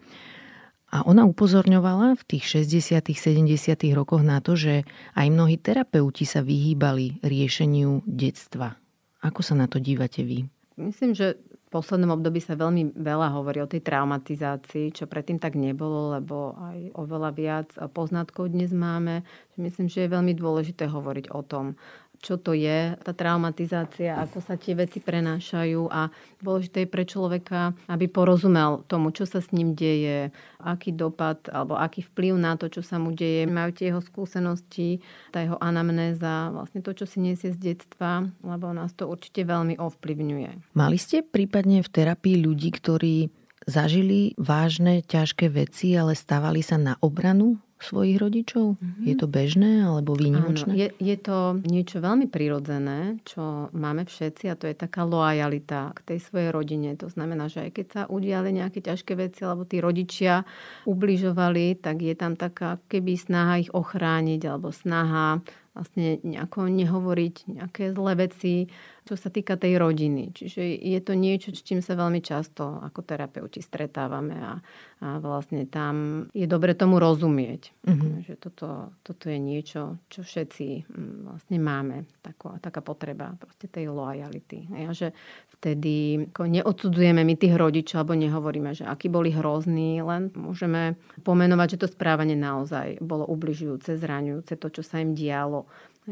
A ona upozorňovala v tých 60. 70. rokoch na to, že aj mnohí terapeuti sa vyhýbali riešeniu detstva. Ako sa na to dívate vy? Myslím, že v poslednom období sa veľmi veľa hovorí o tej traumatizácii, čo predtým tak nebolo, lebo aj oveľa viac poznatkov dnes máme. Myslím, že je veľmi dôležité hovoriť o tom, čo to je, tá traumatizácia, ako sa tie veci prenášajú a dôležité je pre človeka, aby porozumel tomu, čo sa s ním deje, aký dopad alebo aký vplyv na to, čo sa mu deje. Majú tie jeho skúsenosti, tá jeho anamnéza, vlastne to, čo si nesie z detstva, lebo nás to určite veľmi ovplyvňuje. Mali ste prípadne v terapii ľudí, ktorí zažili vážne, ťažké veci, ale stávali sa na obranu svojich rodičov? Mm-hmm. Je to bežné alebo výnimočné? Áno, je, je to niečo veľmi prirodzené, čo máme všetci a to je taká lojalita k tej svojej rodine. To znamená, že aj keď sa udiali nejaké ťažké veci alebo tí rodičia ubližovali, tak je tam taká keby snaha ich ochrániť alebo snaha vlastne nejako nehovoriť nejaké zlé veci, čo sa týka tej rodiny. Čiže je to niečo, s čím sa veľmi často ako terapeuti stretávame a, a vlastne tam je dobre tomu rozumieť. Mm-hmm. Že toto, toto je niečo, čo všetci mm, vlastne máme. Taká, taká potreba proste tej lojality. A že vtedy neodsudzujeme my tých rodičov, alebo nehovoríme, že akí boli hrozní, len môžeme pomenovať, že to správanie naozaj bolo ubližujúce, zraňujúce, to, čo sa im dialo.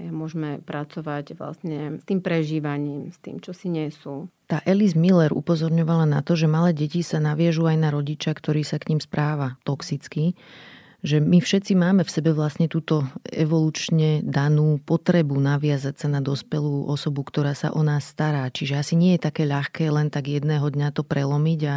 Môžeme pracovať vlastne s tým prežívaním, s tým, čo si nesú. Tá Alice Miller upozorňovala na to, že malé deti sa naviažú aj na rodiča, ktorý sa k ním správa toxicky že my všetci máme v sebe vlastne túto evolučne danú potrebu naviazať sa na dospelú osobu, ktorá sa o nás stará. Čiže asi nie je také ľahké len tak jedného dňa to prelomiť a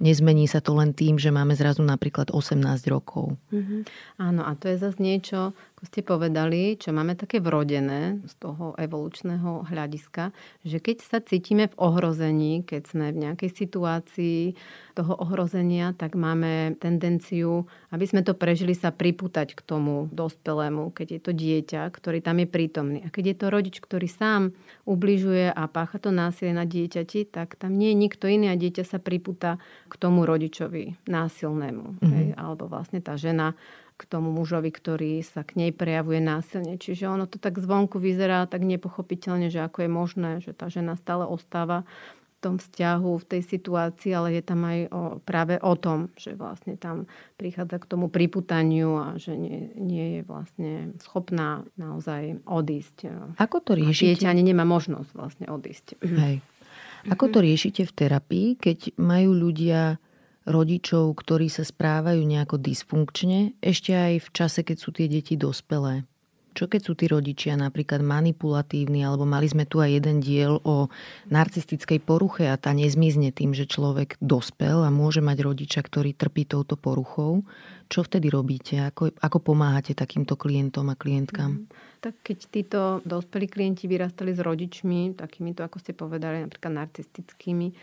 nezmení sa to len tým, že máme zrazu napríklad 18 rokov. Mm-hmm. Áno, a to je zase niečo, ako ste povedali, čo máme také vrodené z toho evolučného hľadiska, že keď sa cítime v ohrození, keď sme v nejakej situácii toho ohrozenia, tak máme tendenciu, aby sme to prežili, sa pripútať k tomu dospelému, keď je to dieťa, ktorý tam je prítomný. A keď je to rodič, ktorý sám ubližuje a pácha to násilie na dieťati, tak tam nie je nikto iný a dieťa sa pripúta k tomu rodičovi násilnému. Mm-hmm. Hej? Alebo vlastne tá žena k tomu mužovi, ktorý sa k nej prejavuje násilne. Čiže ono to tak zvonku vyzerá tak nepochopiteľne, že ako je možné, že tá žena stále ostáva v tom vzťahu, v tej situácii, ale je tam aj o, práve o tom, že vlastne tam prichádza k tomu priputaniu a že nie, nie je vlastne schopná naozaj odísť. Ako to riešite? Dieťa ani nemá možnosť vlastne odísť. Hej. Ako to riešite v terapii, keď majú ľudia rodičov, ktorí sa správajú nejako dysfunkčne, ešte aj v čase, keď sú tie deti dospelé. Čo keď sú tí rodičia napríklad manipulatívni, alebo mali sme tu aj jeden diel o narcistickej poruche a tá nezmizne tým, že človek dospel a môže mať rodiča, ktorý trpí touto poruchou. Čo vtedy robíte? Ako, ako pomáhate takýmto klientom a klientkám? Mm, tak keď títo dospelí klienti vyrastali s rodičmi, takýmito, ako ste povedali, napríklad narcistickými,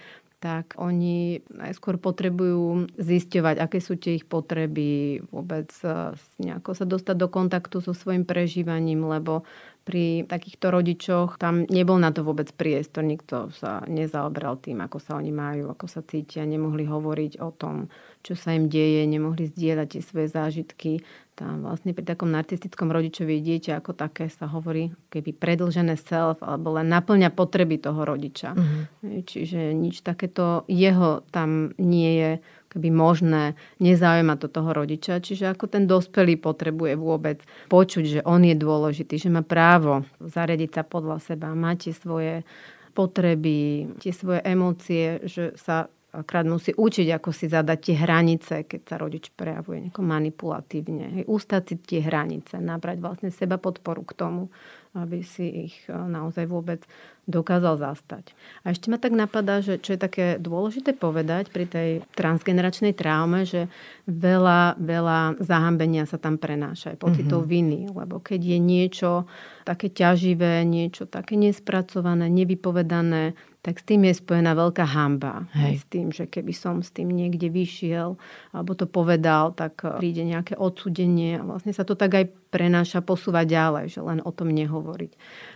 tak oni najskôr potrebujú zisťovať, aké sú tie ich potreby, vôbec e, nejako sa dostať do kontaktu so svojim prežívaním, lebo pri takýchto rodičoch tam nebol na to vôbec priestor, nikto sa nezaoberal tým, ako sa oni majú, ako sa cítia, nemohli hovoriť o tom, čo sa im deje, nemohli zdieľať tie svoje zážitky. Tam vlastne pri takom narcistickom rodičovi dieťa ako také sa hovorí keby predlžené self alebo len naplňa potreby toho rodiča. Mm-hmm. Čiže nič takéto jeho tam nie je keby možné, nezaujíma to toho rodiča. Čiže ako ten dospelý potrebuje vôbec počuť, že on je dôležitý, že má právo zariadiť sa podľa seba, máte svoje potreby, tie svoje emócie, že sa krát musí učiť, ako si zadať tie hranice, keď sa rodič prejavuje manipulatívne. Hej, si tie hranice, nabrať vlastne seba podporu k tomu, aby si ich e, naozaj vôbec dokázal zastať. A ešte ma tak napadá, že čo je také dôležité povedať pri tej transgeneračnej traume, že veľa, veľa zahambenia sa tam prenáša, aj pocitov mm-hmm. viny, lebo keď je niečo také ťaživé, niečo také nespracované, nevypovedané, tak s tým je spojená veľká hamba. Hej. S tým, že keby som s tým niekde vyšiel alebo to povedal, tak príde nejaké odsudenie a vlastne sa to tak aj prenáša, posúva ďalej, že len o tom nehovoriť.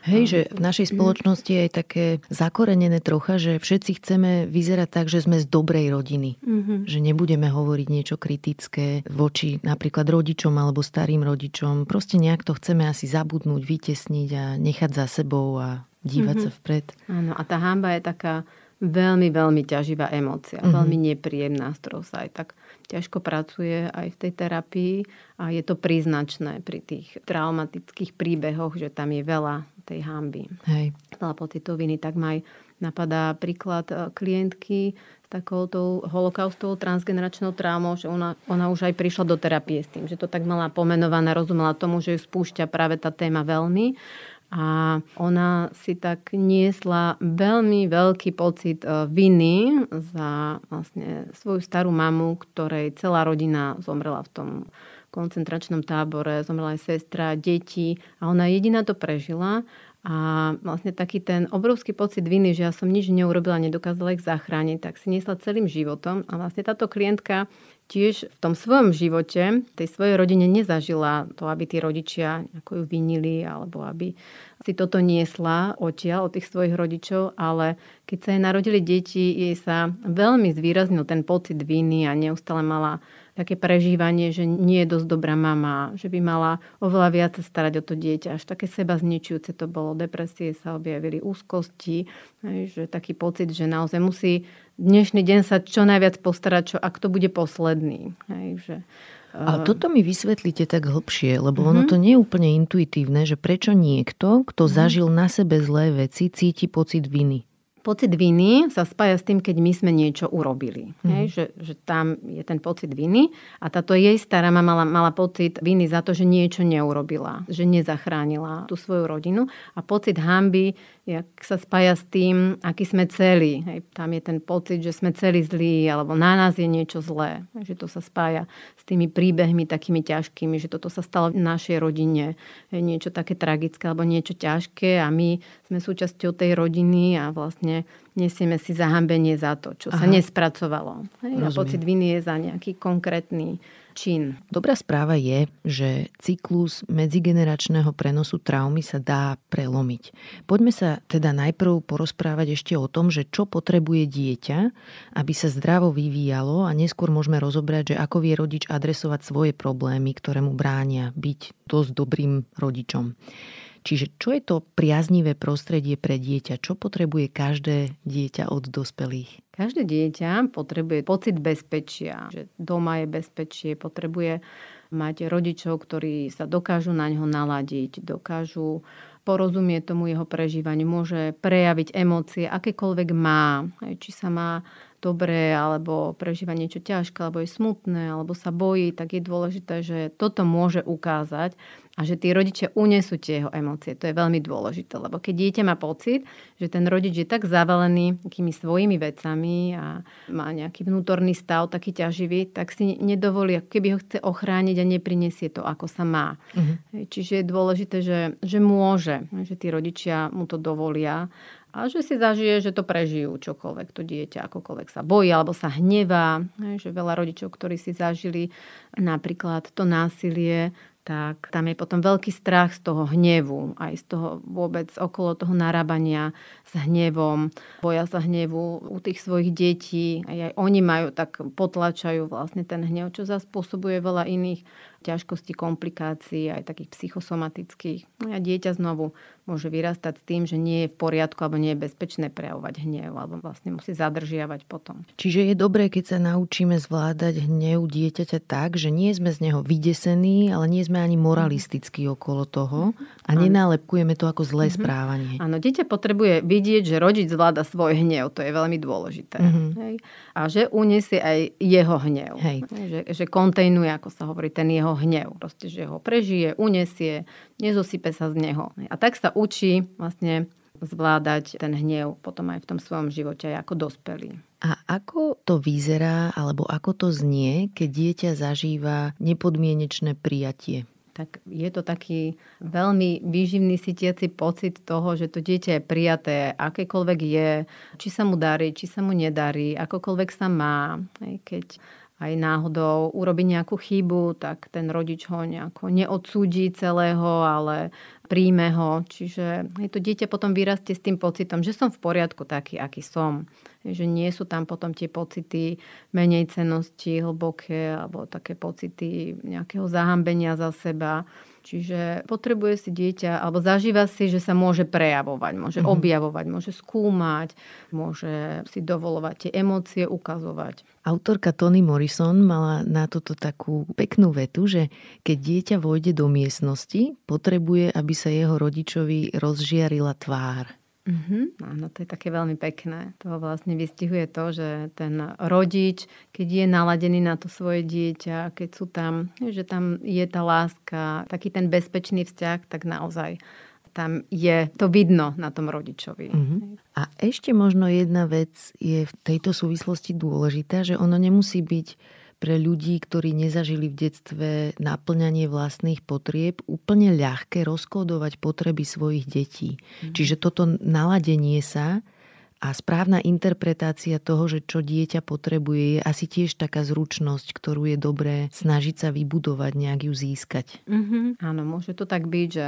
Hej, že v našej spoločnosti je aj také zakorenené trocha, že všetci chceme vyzerať tak, že sme z dobrej rodiny. Mm-hmm. Že nebudeme hovoriť niečo kritické voči napríklad rodičom alebo starým rodičom. Proste nejak to chceme asi zabudnúť, vytesniť a nechať za sebou a dívať mm-hmm. sa vpred. Áno, a tá hamba je taká veľmi, veľmi ťaživá emócia, mm-hmm. veľmi nepríjemná, s ktorou sa aj tak ťažko pracuje aj v tej terapii a je to príznačné pri tých traumatických príbehoch, že tam je veľa tej hamby. Hej. Veľa pocitov viny. Tak ma aj napadá príklad e, klientky s takouto holokaustovou transgeneračnou traumou, že ona, ona už aj prišla do terapie s tým, že to tak mala pomenované, rozumela tomu, že ju spúšťa práve tá téma veľmi a ona si tak niesla veľmi veľký pocit e, viny za vlastne svoju starú mamu, ktorej celá rodina zomrela v tom koncentračnom tábore, zomrela aj sestra, deti a ona jediná to prežila a vlastne taký ten obrovský pocit viny, že ja som nič neurobila, nedokázala ich zachrániť, tak si niesla celým životom. A vlastne táto klientka tiež v tom svojom živote, tej svojej rodine nezažila to, aby tí rodičia ju vinili, alebo aby si toto niesla odtiaľ od tých svojich rodičov, ale keď sa jej narodili deti, jej sa veľmi zvýraznil ten pocit viny a neustále mala také prežívanie, že nie je dosť dobrá mama, že by mala oveľa viac starať o to dieťa. Až také seba zničujúce to bolo. Depresie sa objavili, úzkosti, že taký pocit, že naozaj musí dnešný deň sa čo najviac postarať, čo, ak to bude posledný. Hej, že, a eh, toto mi vysvetlíte tak hlbšie, lebo mm-hmm. ono mhm. to nie je úplne intuitívne, že prečo niekto, kto mm-hmm. zažil na sebe zlé veci, cíti pocit viny pocit viny sa spája s tým, keď my sme niečo urobili. Mm. Hej, že, že tam je ten pocit viny a táto jej stará mama mala, mala pocit viny za to, že niečo neurobila, že nezachránila tú svoju rodinu a pocit hamby jak sa spája s tým, aký sme celí. Hej, tam je ten pocit, že sme celí zlí, alebo na nás je niečo zlé. Že to sa spája s tými príbehmi takými ťažkými, že toto sa stalo v našej rodine. Hej, niečo také tragické alebo niečo ťažké a my sme súčasťou tej rodiny a vlastne nesieme si zahambenie za to, čo Aha. sa nespracovalo. Hej, a pocit viny je za nejaký konkrétny čin. Dobrá správa je, že cyklus medzigeneračného prenosu traumy sa dá prelomiť. Poďme sa teda najprv porozprávať ešte o tom, že čo potrebuje dieťa, aby sa zdravo vyvíjalo a neskôr môžeme rozobrať, že ako vie rodič adresovať svoje problémy, ktoré mu bránia byť dosť dobrým rodičom. Čiže čo je to priaznivé prostredie pre dieťa? Čo potrebuje každé dieťa od dospelých? Každé dieťa potrebuje pocit bezpečia, že doma je bezpečie, potrebuje mať rodičov, ktorí sa dokážu na ňo naladiť, dokážu porozumieť tomu jeho prežívaniu, môže prejaviť emócie, akékoľvek má. Či sa má dobré, alebo prežíva niečo ťažké, alebo je smutné, alebo sa bojí, tak je dôležité, že toto môže ukázať a že tí rodičia unesú tie jeho emócie. To je veľmi dôležité, lebo keď dieťa má pocit, že ten rodič je tak zavalený takými svojimi vecami a má nejaký vnútorný stav taký ťaživý, tak si nedovolí, ako keby ho chce ochrániť a neprinesie to, ako sa má. Uh-huh. Čiže je dôležité, že, že môže, že tí rodičia mu to dovolia a že si zažije, že to prežijú čokoľvek to dieťa, akokoľvek sa bojí alebo sa hnevá. Že veľa rodičov, ktorí si zažili napríklad to násilie, tak tam je potom veľký strach z toho hnevu, aj z toho vôbec okolo toho narábania s hnevom. Boja sa hnevu u tých svojich detí, aj, aj oni majú, tak potlačajú vlastne ten hnev, čo zase spôsobuje veľa iných ťažkostí, komplikácií, aj takých psychosomatických. No a dieťa znovu môže vyrastať s tým, že nie je v poriadku alebo nie je bezpečné prejavovať hnev, alebo vlastne musí zadržiavať potom. Čiže je dobré, keď sa naučíme zvládať hnev dieťaťa tak, že nie sme z neho vydesení, ale nie sme ani moralistickí okolo toho a nenálepkujeme to ako zlé mm-hmm. správanie. Áno, dieťa potrebuje vidieť, že rodič zvláda svoj hnev, to je veľmi dôležité. Mm-hmm. Hej? A že uniesie aj jeho hnev. Hej. Že, že kontejnuje, ako sa hovorí, ten jeho hnev. Proste, že ho prežije, unesie, nezosype sa z neho. A tak sa učí vlastne zvládať ten hnev potom aj v tom svojom živote aj ako dospelý. A ako to vyzerá, alebo ako to znie, keď dieťa zažíva nepodmienečné prijatie? tak je to taký veľmi výživný sytiaci pocit toho, že to dieťa je prijaté, akékoľvek je, či sa mu darí, či sa mu nedarí, akokoľvek sa má. Keď aj náhodou urobi nejakú chybu, tak ten rodič ho nejako neodsúdi celého, ale príjme ho. Čiže to dieťa potom vyrastie s tým pocitom, že som v poriadku taký, aký som. Že nie sú tam potom tie pocity menej cenosti, hlboké, alebo také pocity nejakého zahambenia za seba. Čiže potrebuje si dieťa, alebo zažíva si, že sa môže prejavovať, môže mm-hmm. objavovať, môže skúmať, môže si dovolovať tie emócie ukazovať. Autorka Tony Morrison mala na toto takú peknú vetu, že keď dieťa vojde do miestnosti, potrebuje, aby sa jeho rodičovi rozžiarila tvár. Mm-hmm. Áno, to je také veľmi pekné. To vlastne vystihuje to, že ten rodič, keď je naladený na to svoje dieťa, keď sú tam, že tam je tá láska, taký ten bezpečný vzťah, tak naozaj tam je to vidno na tom rodičovi. Mm-hmm. A ešte možno jedna vec je v tejto súvislosti dôležitá, že ono nemusí byť pre ľudí, ktorí nezažili v detstve naplňanie vlastných potrieb, úplne ľahké rozkódovať potreby svojich detí. Mm. Čiže toto naladenie sa a správna interpretácia toho, že čo dieťa potrebuje, je asi tiež taká zručnosť, ktorú je dobré snažiť sa vybudovať, nejak ju získať. Mm-hmm. Áno, môže to tak byť, že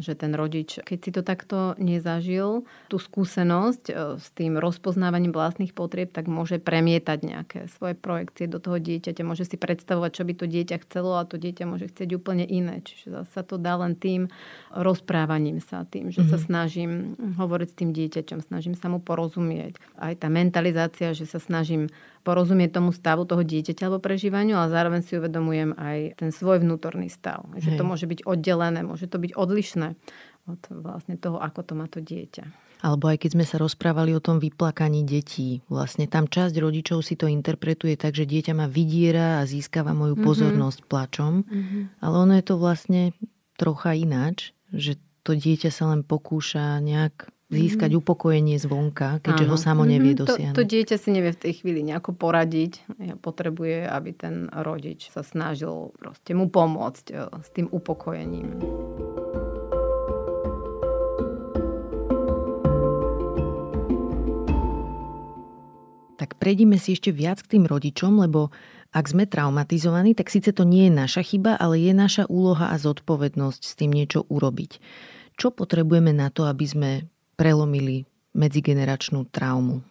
že ten rodič, keď si to takto nezažil, tú skúsenosť e, s tým rozpoznávaním vlastných potrieb, tak môže premietať nejaké svoje projekcie do toho dieťaťa. Môže si predstavovať, čo by to dieťa chcelo a to dieťa môže chcieť úplne iné. Čiže sa to dá len tým rozprávaním sa, tým, že mm-hmm. sa mhm. snažím hovoriť s tým dieťaťom, snažím sa mu porozumieť. Aj tá mentalizácia, že sa snažím porozumieť tomu stavu toho dieťaťa alebo prežívaniu, ale zároveň si uvedomujem aj ten svoj vnútorný stav. Že Hej. to môže byť oddelené, môže to byť odlišné od vlastne toho, ako to má to dieťa. Alebo aj keď sme sa rozprávali o tom vyplakaní detí, vlastne tam časť rodičov si to interpretuje tak, že dieťa ma vydiera a získava moju mhm. pozornosť mm-hmm. plačom, mm-hmm. ale ono je to vlastne trocha ináč, že to dieťa sa len pokúša nejak získať mm. upokojenie zvonka, keďže Áno. ho samo nevie mm-hmm. dosiahnuť. To, to dieťa si nevie v tej chvíli nejako poradiť. Potrebuje, aby ten rodič sa snažil proste mu pomôcť e, s tým upokojením. Tak prejdime si ešte viac k tým rodičom, lebo ak sme traumatizovaní, tak síce to nie je naša chyba, ale je naša úloha a zodpovednosť s tým niečo urobiť. Čo potrebujeme na to, aby sme prelomili medzigeneračnú traumu?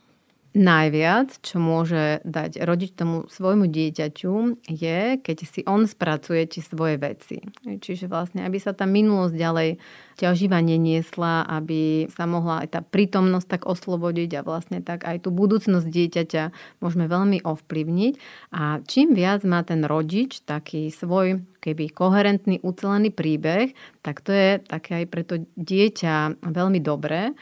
Najviac, čo môže dať rodič tomu svojmu dieťaťu, je, keď si on spracuje tie svoje veci. Čiže vlastne, aby sa tá minulosť ďalej ťaživa neniesla, aby sa mohla aj tá prítomnosť tak oslobodiť a vlastne tak aj tú budúcnosť dieťaťa môžeme veľmi ovplyvniť. A čím viac má ten rodič taký svoj keby koherentný, ucelený príbeh, tak to je také aj pre to dieťa veľmi dobré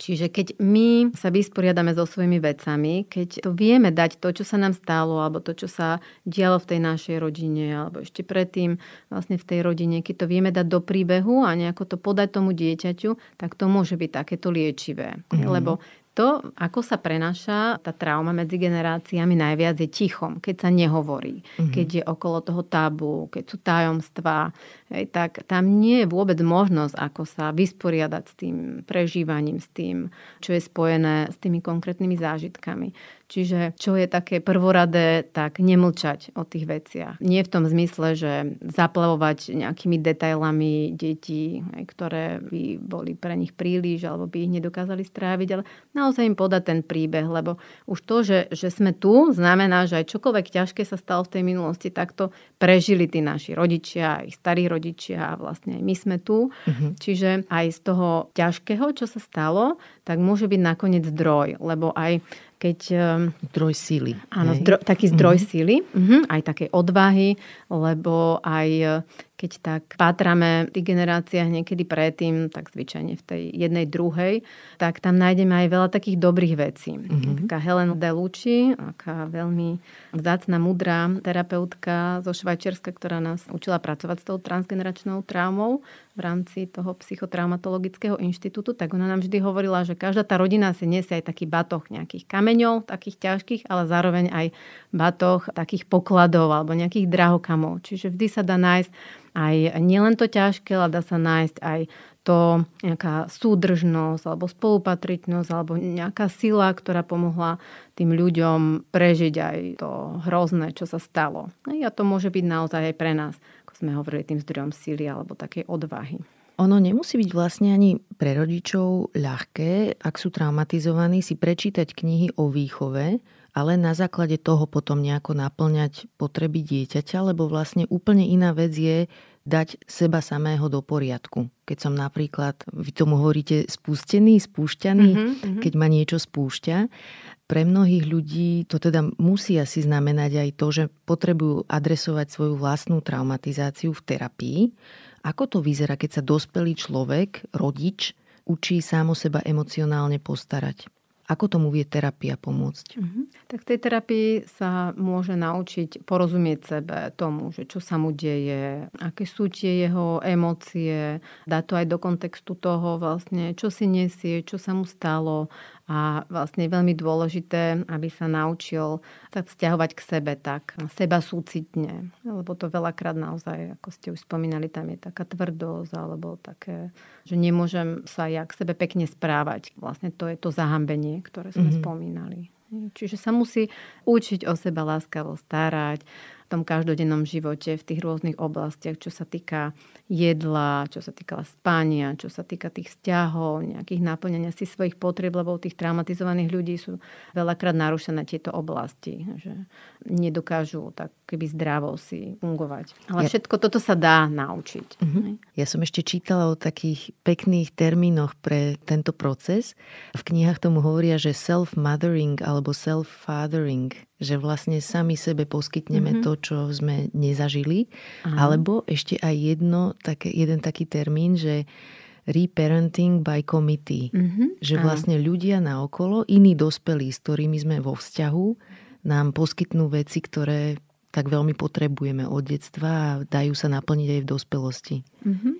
Čiže keď my sa vysporiadame so svojimi vecami, keď to vieme dať to, čo sa nám stalo, alebo to, čo sa dialo v tej našej rodine, alebo ešte predtým vlastne v tej rodine, keď to vieme dať do príbehu a nejako to podať tomu dieťaťu, tak to môže byť takéto liečivé. Mm. Lebo to, ako sa prenáša tá trauma medzi generáciami, najviac je tichom, keď sa nehovorí, mm-hmm. keď je okolo toho tabu, keď sú tajomstvá, hej, tak tam nie je vôbec možnosť, ako sa vysporiadať s tým prežívaním, s tým, čo je spojené s tými konkrétnymi zážitkami. Čiže čo je také prvoradé, tak nemlčať o tých veciach. Nie v tom zmysle, že zaplavovať nejakými detailami detí, ktoré by boli pre nich príliš alebo by ich nedokázali stráviť, ale naozaj im podať ten príbeh, lebo už to, že, že sme tu, znamená, že aj čokoľvek ťažké sa stalo v tej minulosti, tak to prežili tí naši rodičia, ich starí rodičia a vlastne aj my sme tu. Mm-hmm. Čiže aj z toho ťažkého, čo sa stalo, tak môže byť nakoniec zdroj, lebo aj keď... Ehm, zdroj síly. Áno, zdro, taký zdroj mm-hmm. síly, uh-huh, aj také odvahy, lebo aj keď tak pátrame v tých generáciách niekedy predtým, tak zvyčajne v tej jednej, druhej, tak tam nájdeme aj veľa takých dobrých vecí. Mm-hmm. Taká Helen Delucci, taká veľmi vzácna, mudrá terapeutka zo Švajčiarska, ktorá nás učila pracovať s tou transgeneračnou traumou v rámci toho psychotraumatologického inštitútu, tak ona nám vždy hovorila, že každá tá rodina si nesie aj taký batoh nejakých kameňov, takých ťažkých, ale zároveň aj batoh takých pokladov alebo nejakých drahokamov. Čiže vždy sa dá nájsť aj nielen to ťažké, ale dá sa nájsť aj to nejaká súdržnosť alebo spolupatričnosť alebo nejaká sila, ktorá pomohla tým ľuďom prežiť aj to hrozné, čo sa stalo. A to môže byť naozaj aj pre nás, ako sme hovorili, tým zdrojom síly alebo takej odvahy. Ono nemusí byť vlastne ani pre rodičov ľahké, ak sú traumatizovaní, si prečítať knihy o výchove, ale na základe toho potom nejako naplňať potreby dieťaťa, lebo vlastne úplne iná vec je dať seba samého do poriadku. Keď som napríklad, vy tomu hovoríte spustený, spúšťaný, mm-hmm. keď ma niečo spúšťa. Pre mnohých ľudí to teda musí asi znamenať aj to, že potrebujú adresovať svoju vlastnú traumatizáciu v terapii. Ako to vyzerá, keď sa dospelý človek, rodič, učí sám o seba emocionálne postarať? Ako tomu vie terapia pomôcť? Mm-hmm. Tak v tej terapii sa môže naučiť porozumieť sebe tomu, že čo sa mu deje, aké sú tie jeho emócie, dať to aj do kontextu toho vlastne, čo si nesie, čo sa mu stalo a vlastne je veľmi dôležité, aby sa naučil sa vzťahovať k sebe tak, seba súcitne. Lebo to veľakrát naozaj, ako ste už spomínali, tam je taká tvrdosť alebo také, že nemôžem sa ja k sebe pekne správať. Vlastne to je to zahambenie, ktoré sme mm-hmm. spomínali. Čiže sa musí učiť o seba láskavo starať, tom každodennom živote v tých rôznych oblastiach, čo sa týka jedla, čo sa týka spania, čo sa týka tých vzťahov, nejakých naplňania si svojich potrieb, lebo u tých traumatizovaných ľudí sú veľakrát narušené tieto oblasti, že nedokážu tak keby zdravo si fungovať. Ale ja... všetko toto sa dá naučiť. Uh-huh. Ja som ešte čítala o takých pekných termínoch pre tento proces. V knihách tomu hovoria, že self-mothering alebo self-fathering že vlastne sami sebe poskytneme mm-hmm. to, čo sme nezažili. Aha. Alebo ešte aj jedno, také, jeden taký termín, že reparenting by committee. Mm-hmm. Že vlastne Aha. ľudia na okolo, iní dospelí, s ktorými sme vo vzťahu, nám poskytnú veci, ktoré tak veľmi potrebujeme od detstva a dajú sa naplniť aj v dospelosti. Mm-hmm.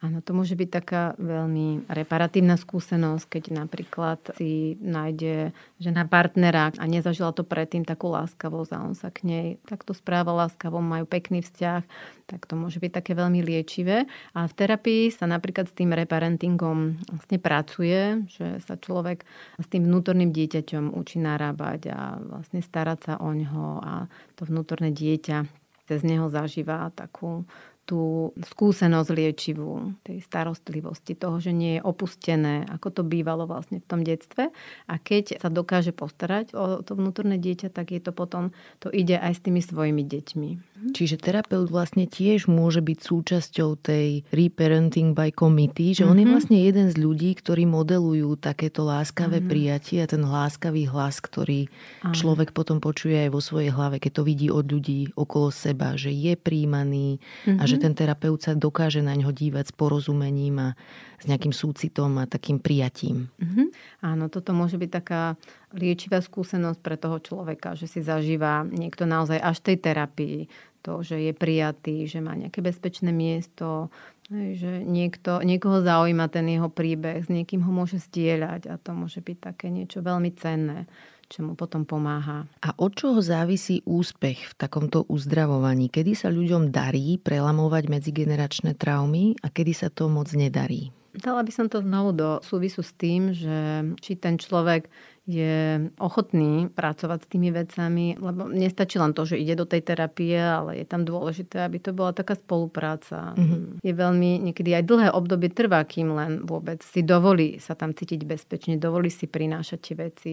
Áno, to môže byť taká veľmi reparatívna skúsenosť, keď napríklad si nájde žena partnera a nezažila to predtým takú láskavosť a on sa k nej takto správa láskavo, majú pekný vzťah, tak to môže byť také veľmi liečivé. A v terapii sa napríklad s tým reparentingom vlastne pracuje, že sa človek s tým vnútorným dieťaťom učí narábať a vlastne starať sa o ňo a to vnútorné dieťa cez neho zažíva takú tú skúsenosť liečivú, tej starostlivosti, toho, že nie je opustené, ako to bývalo vlastne v tom detstve. A keď sa dokáže postarať o to vnútorné dieťa, tak je to potom, to ide aj s tými svojimi deťmi. Mhm. Čiže terapeut vlastne tiež môže byť súčasťou tej reparenting by committee, že mm-hmm. on je mhm. vlastne jeden z ľudí, ktorí modelujú takéto láskavé mm-hmm. prijatie a ten láskavý hlas, ktorý Aha. človek potom počuje aj vo svojej hlave, keď to vidí od ľudí okolo seba, že je príjmaný mm-hmm. a že ten terapeut sa dokáže na ňo dívať s porozumením a s nejakým súcitom a takým prijatím. Mm-hmm. Áno, toto môže byť taká liečivá skúsenosť pre toho človeka, že si zažíva niekto naozaj až tej terapii, to, že je prijatý, že má nejaké bezpečné miesto, že niekto, niekoho zaujíma ten jeho príbeh, s niekým ho môže stieľať a to môže byť také niečo veľmi cenné čo mu potom pomáha. A od čoho závisí úspech v takomto uzdravovaní? Kedy sa ľuďom darí prelamovať medzigeneračné traumy a kedy sa to moc nedarí? Dala by som to znovu do súvisu s tým, že či ten človek je ochotný pracovať s tými vecami, lebo nestačí len to, že ide do tej terapie, ale je tam dôležité, aby to bola taká spolupráca. Mm-hmm. Je veľmi, niekedy aj dlhé obdobie trvá, kým len vôbec si dovolí sa tam cítiť bezpečne, dovolí si prinášať tie veci.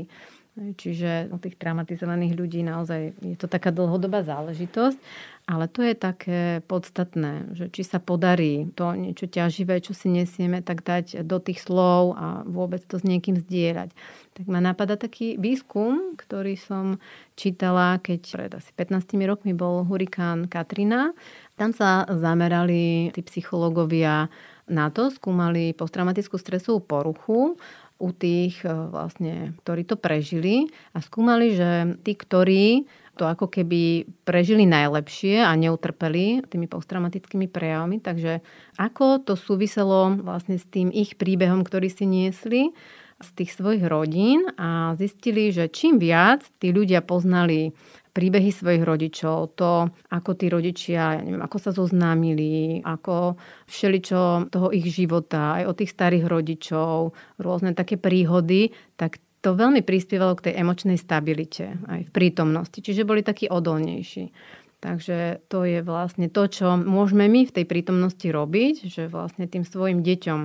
Čiže u tých traumatizovaných ľudí naozaj je to taká dlhodobá záležitosť, ale to je také podstatné, že či sa podarí to niečo ťaživé, čo si nesieme, tak dať do tých slov a vôbec to s niekým zdieľať. Tak ma napadá taký výskum, ktorý som čítala, keď pred asi 15 rokmi bol hurikán Katrina. Tam sa zamerali tí psychológovia na to, skúmali posttraumatickú stresovú poruchu u tých, e, vlastne, ktorí to prežili a skúmali, že tí, ktorí to ako keby prežili najlepšie a neutrpeli tými posttraumatickými prejavmi. Takže ako to súviselo vlastne s tým ich príbehom, ktorý si niesli z tých svojich rodín a zistili, že čím viac tí ľudia poznali príbehy svojich rodičov, to, ako tí rodičia, ja neviem, ako sa zoznámili, ako všeličo toho ich života, aj o tých starých rodičov, rôzne také príhody, tak to veľmi prispievalo k tej emočnej stabilite aj v prítomnosti. Čiže boli takí odolnejší. Takže to je vlastne to, čo môžeme my v tej prítomnosti robiť, že vlastne tým svojim deťom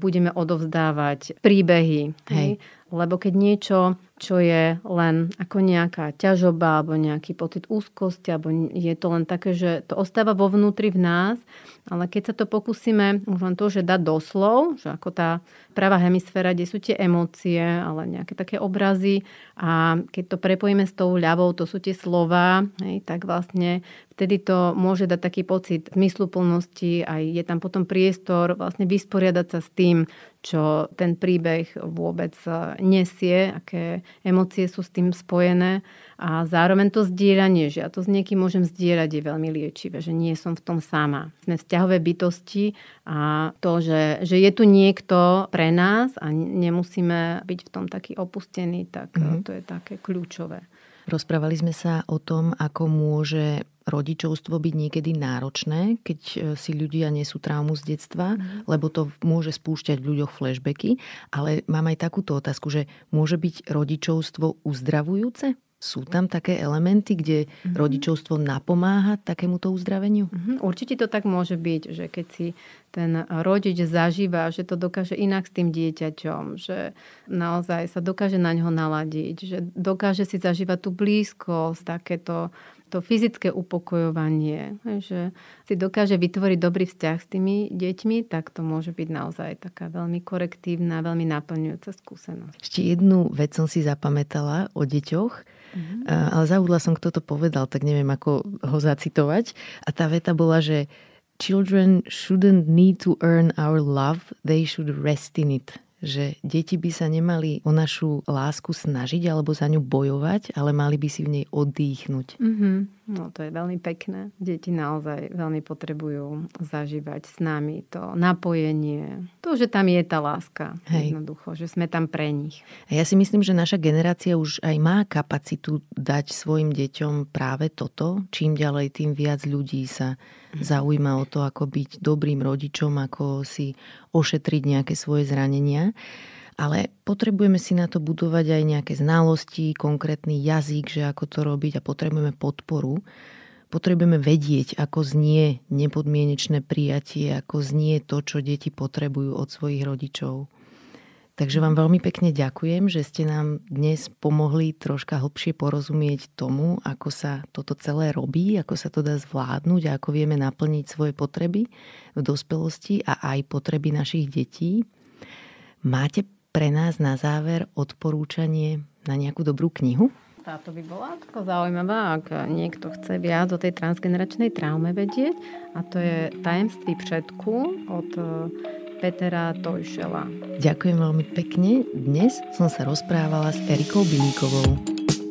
budeme odovzdávať príbehy. Hej. Lebo keď niečo čo je len ako nejaká ťažoba alebo nejaký pocit úzkosti, alebo je to len také, že to ostáva vo vnútri v nás, ale keď sa to pokúsime už len to, že dať doslov, že ako tá pravá hemisféra, kde sú tie emócie, ale nejaké také obrazy a keď to prepojíme s tou ľavou, to sú tie slova, hej, tak vlastne vtedy to môže dať taký pocit zmysluplnosti a je tam potom priestor vlastne vysporiadať sa s tým, čo ten príbeh vôbec e, nesie, aké emócie sú s tým spojené a zároveň to zdieľanie, že ja to s niekým môžem zdieľať je veľmi liečivé, že nie som v tom sama. Sme vzťahové bytosti a to, že, že je tu niekto pre nás a nemusíme byť v tom taký opustený, tak mm-hmm. to je také kľúčové. Rozprávali sme sa o tom, ako môže rodičovstvo byť niekedy náročné, keď e, si ľudia nesú traumu z detstva, mm. lebo to môže spúšťať v ľuďoch flashbacky. Ale mám aj takúto otázku, že môže byť rodičovstvo uzdravujúce? Sú tam také elementy, kde mm-hmm. rodičovstvo napomáha takémuto uzdraveniu? Mm-hmm. Určite to tak môže byť, že keď si ten rodič zažíva, že to dokáže inak s tým dieťaťom, že naozaj sa dokáže na ňo naladiť, že dokáže si zažívať tú blízkosť, takéto to fyzické upokojovanie, že si dokáže vytvoriť dobrý vzťah s tými deťmi, tak to môže byť naozaj taká veľmi korektívna, veľmi naplňujúca skúsenosť. Ešte jednu vec som si zapamätala o deťoch, mm-hmm. ale zaudla som, kto to povedal, tak neviem, ako ho zacitovať. A tá veta bola, že children shouldn't need to earn our love, they should rest in it že deti by sa nemali o našu lásku snažiť alebo za ňu bojovať, ale mali by si v nej oddychnúť. Mm-hmm. No to je veľmi pekné. Deti naozaj veľmi potrebujú zažívať s nami to napojenie. To, že tam je tá láska. Hej. Jednoducho, že sme tam pre nich. A ja si myslím, že naša generácia už aj má kapacitu dať svojim deťom práve toto. Čím ďalej, tým viac ľudí sa zaujíma o to, ako byť dobrým rodičom, ako si ošetriť nejaké svoje zranenia. Ale potrebujeme si na to budovať aj nejaké znalosti, konkrétny jazyk, že ako to robiť a potrebujeme podporu. Potrebujeme vedieť, ako znie nepodmienečné prijatie, ako znie to, čo deti potrebujú od svojich rodičov. Takže vám veľmi pekne ďakujem, že ste nám dnes pomohli troška hlbšie porozumieť tomu, ako sa toto celé robí, ako sa to dá zvládnuť a ako vieme naplniť svoje potreby v dospelosti a aj potreby našich detí. Máte pre nás na záver odporúčanie na nejakú dobrú knihu? Táto by bola tako zaujímavá, ak niekto chce viac o tej transgeneračnej traume vedieť. A to je Tajemství všetku od Petra Tojšela. Ďakujem veľmi pekne. Dnes som sa rozprávala s Erikou Bilíkovou.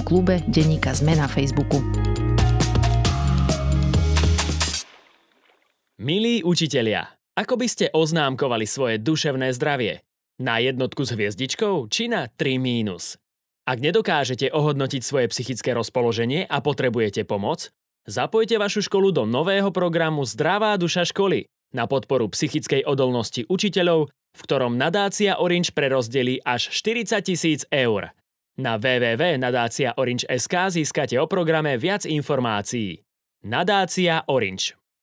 klube Denníka Zme na Facebooku. Milí učitelia, ako by ste oznámkovali svoje duševné zdravie? Na jednotku s hviezdičkou či na 3 mínus? Ak nedokážete ohodnotiť svoje psychické rozpoloženie a potrebujete pomoc, zapojte vašu školu do nového programu Zdravá duša školy na podporu psychickej odolnosti učiteľov, v ktorom nadácia Orange prerozdelí až 40 tisíc eur. Na www.nadácia Orange.sk získate o programe viac informácií. Nadácia Orange